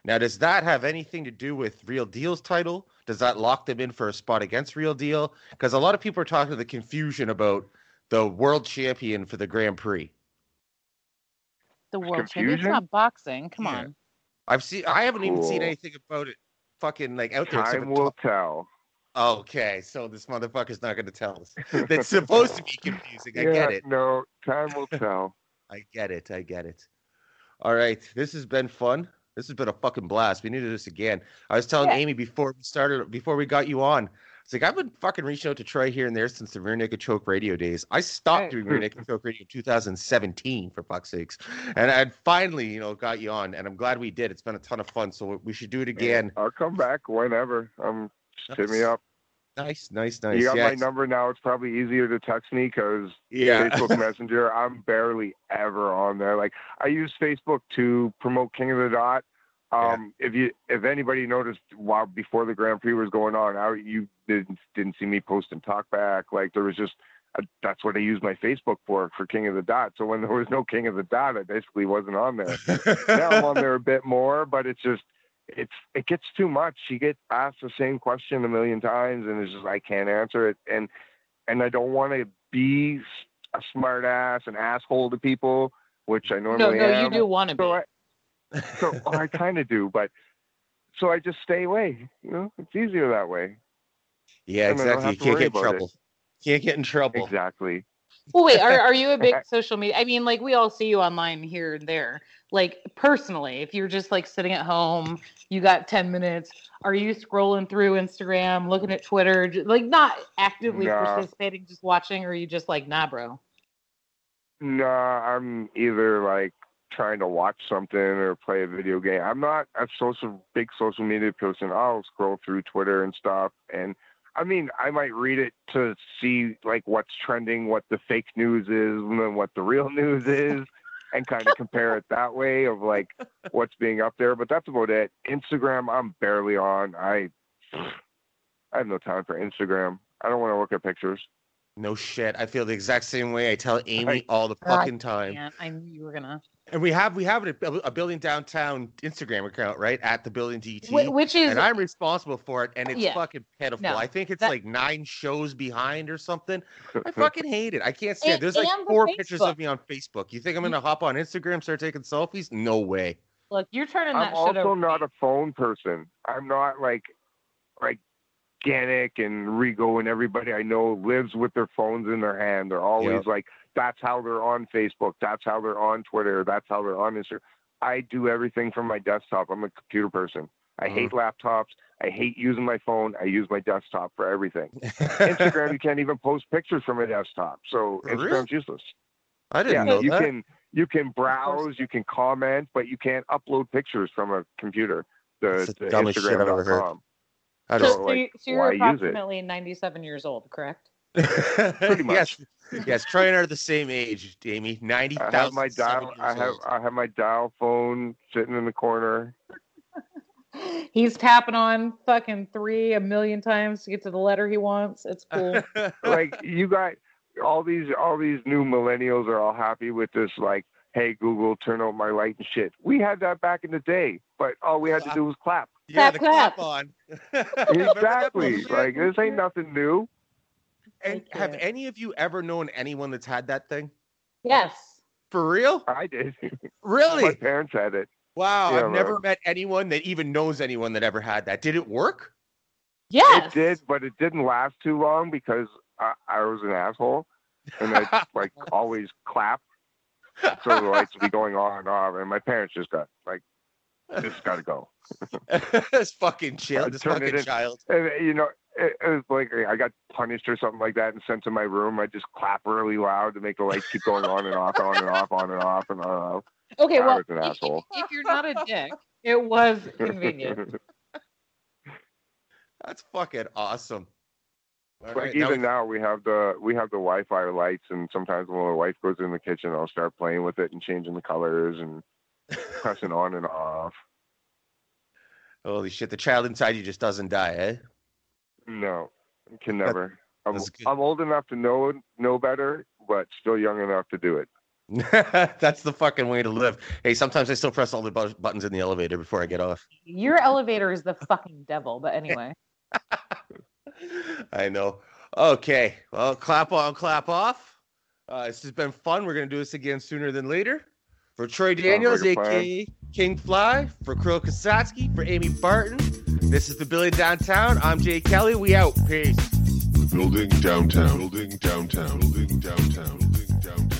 Now, does that have anything to do with Real Deal's title? Does that lock them in for a spot against Real Deal? Because a lot of people are talking the confusion about the world champion for the Grand Prix. The world champion. It's not boxing. Come Yeah. on. I've seen. I haven't even seen anything about it. Fucking like out there. Time will talk- tell. Okay, so this motherfucker's not going to tell us. That's supposed to be confusing. I yeah, get it. No, time will tell. I get it. I get it. All right, this has been fun. This has been a fucking blast. We need to do this again. I was telling Yeah. Amy before we started, before we got you on. It's like I've been fucking reaching out to Troy here and there since the Rear Naked Choke radio days. I stopped Right. doing Rear Naked Choke radio in 2017, for fuck's sakes, and I finally, you know, got you on, and I'm glad we did. It's been a ton of fun, so we should do it again. I'll come back whenever. Um, just hit me up. Nice, nice, nice. You got yeah, my it's- number now. It's probably easier to text me because yeah. Facebook Messenger. I'm barely ever on there. Like I use Facebook to promote King of the Dot. Yeah. Um, if you if anybody noticed while before the Grand Prix was going on, I, you didn't didn't see me post and talk back. Like there was just uh that's what I used my Facebook for for King of the Dot. So when there was no King of the Dot, I basically wasn't on there. now I'm on there a bit more, but it's just it's it gets too much. You get asked the same question a million times, and it's just I can't answer it, and and I don't want to be a smart ass, an asshole to people, which I normally no, am. you do want to be. So I, so I kind of do, but so I just stay away. You know, it's easier that way. yeah, and exactly. You can't get in about it. trouble. Can't get in trouble. Exactly. Well, wait, are, are you a big social media? I mean, like we all see you online here and there. Like personally, if you're just like sitting at home, you got 10 minutes, are you scrolling through Instagram, looking at Twitter, j- like not actively Nah. participating, just watching, or are you just like, nah, bro? No, I'm either like trying to watch something or play a video game. I'm not a social big social media person. I'll scroll through Twitter and stuff and I mean, I might read it to see like what's trending, what the fake news is, and then what the real news is, and kind of compare it that way of like what's being up there. But that's about it. Instagram, I'm barely on. I I have no time for Instagram. I don't want to look at pictures. No shit. I feel the exact same way. I tell Amy Right. all the I fucking time. Man, I knew you were gonna. And we have we have a, a building downtown Instagram account, right? At the building DT. Wh- Which is and I'm responsible for it, and it's Yeah. fucking pitiful. No, I think it's that- like nine shows behind or something. I fucking hate it. I can't stand it. And- There's like and the four pictures Facebook. of me on Facebook. You think I'm gonna hop on Instagram, start taking selfies? No way. look, you're turning I'm that shit also over. not a phone person. I'm not like like Gannick and Rigo and everybody I know lives with their phones in their hand. They're always Yep. like that's how they're on Facebook, that's how they're on Twitter, that's how they're on Instagram. I do everything from my desktop. I'm a computer person. I Mhm. hate laptops. I hate using my phone. I use my desktop for everything. Instagram, you can't even post pictures from a desktop, so Really? Instagram's useless. I didn't Yeah, know you that. can you can browse, you can comment, but you can't upload pictures from a computer. The, That's the the dumbest shit I've ever heard. Instagram.com. I So, don't so, like, you, so you're why use it? approximately 97 years old, correct? Pretty much. yes, yes. Troy and I are the same age, Amy. Ninety I have my dial. I have I have my dial phone sitting in the corner. He's tapping on fucking three a million times to get to the letter he wants. It's cool. Like you got all these all these new millennials are all happy with this. Like, hey Google, turn on my light and shit. We had that back in the day, but all we had to do was clap. Yeah, Clap, the clap clap. on. Exactly. Like this ain't nothing new. And have any of you ever known anyone that's had that thing? yes. For real? I did. Really? my parents had it. Wow, Yeah, I've never met anyone that even knows anyone that ever had that. Did it work? Yes. It did, but it didn't last too long because I, I was an asshole, and I like always clap. So the lights would be going on and off, and my parents just got like, "This got to go." this fucking child, this turn it fucking in- child. And uh, you know, it, it was like I got punished or something like that and sent to my room. I just clap really loud to make the lights keep going on and off, on and off, on and off, and on and off. Okay, I well, was an if, asshole. if you're not a dick, it was convenient. That's fucking awesome. All like right, even we- now, we have the we have the Wi-Fi lights, and sometimes when my wife goes in the kitchen, I'll start playing with it and changing the colors and pressing on and off. Holy shit, the child inside you just doesn't die, eh? No, can never. I'm, good. I'm old enough to know know better, but still young enough to do it. That's the fucking way to live. Hey, sometimes I still press all the bu- buttons in the elevator before I get off. Your elevator is the fucking devil, but anyway. I know. Okay, well, clap on, clap off. Uh, this has been fun. We're gonna do this again sooner than later. For Troy Daniels, like a plan. aka King Fly, for Kirill Kasatskiy, for Amy Barton. This is the Building Downtown. I'm Jay Kelly. We out. Peace. Building downtown. Building downtown. Building downtown. Building downtown.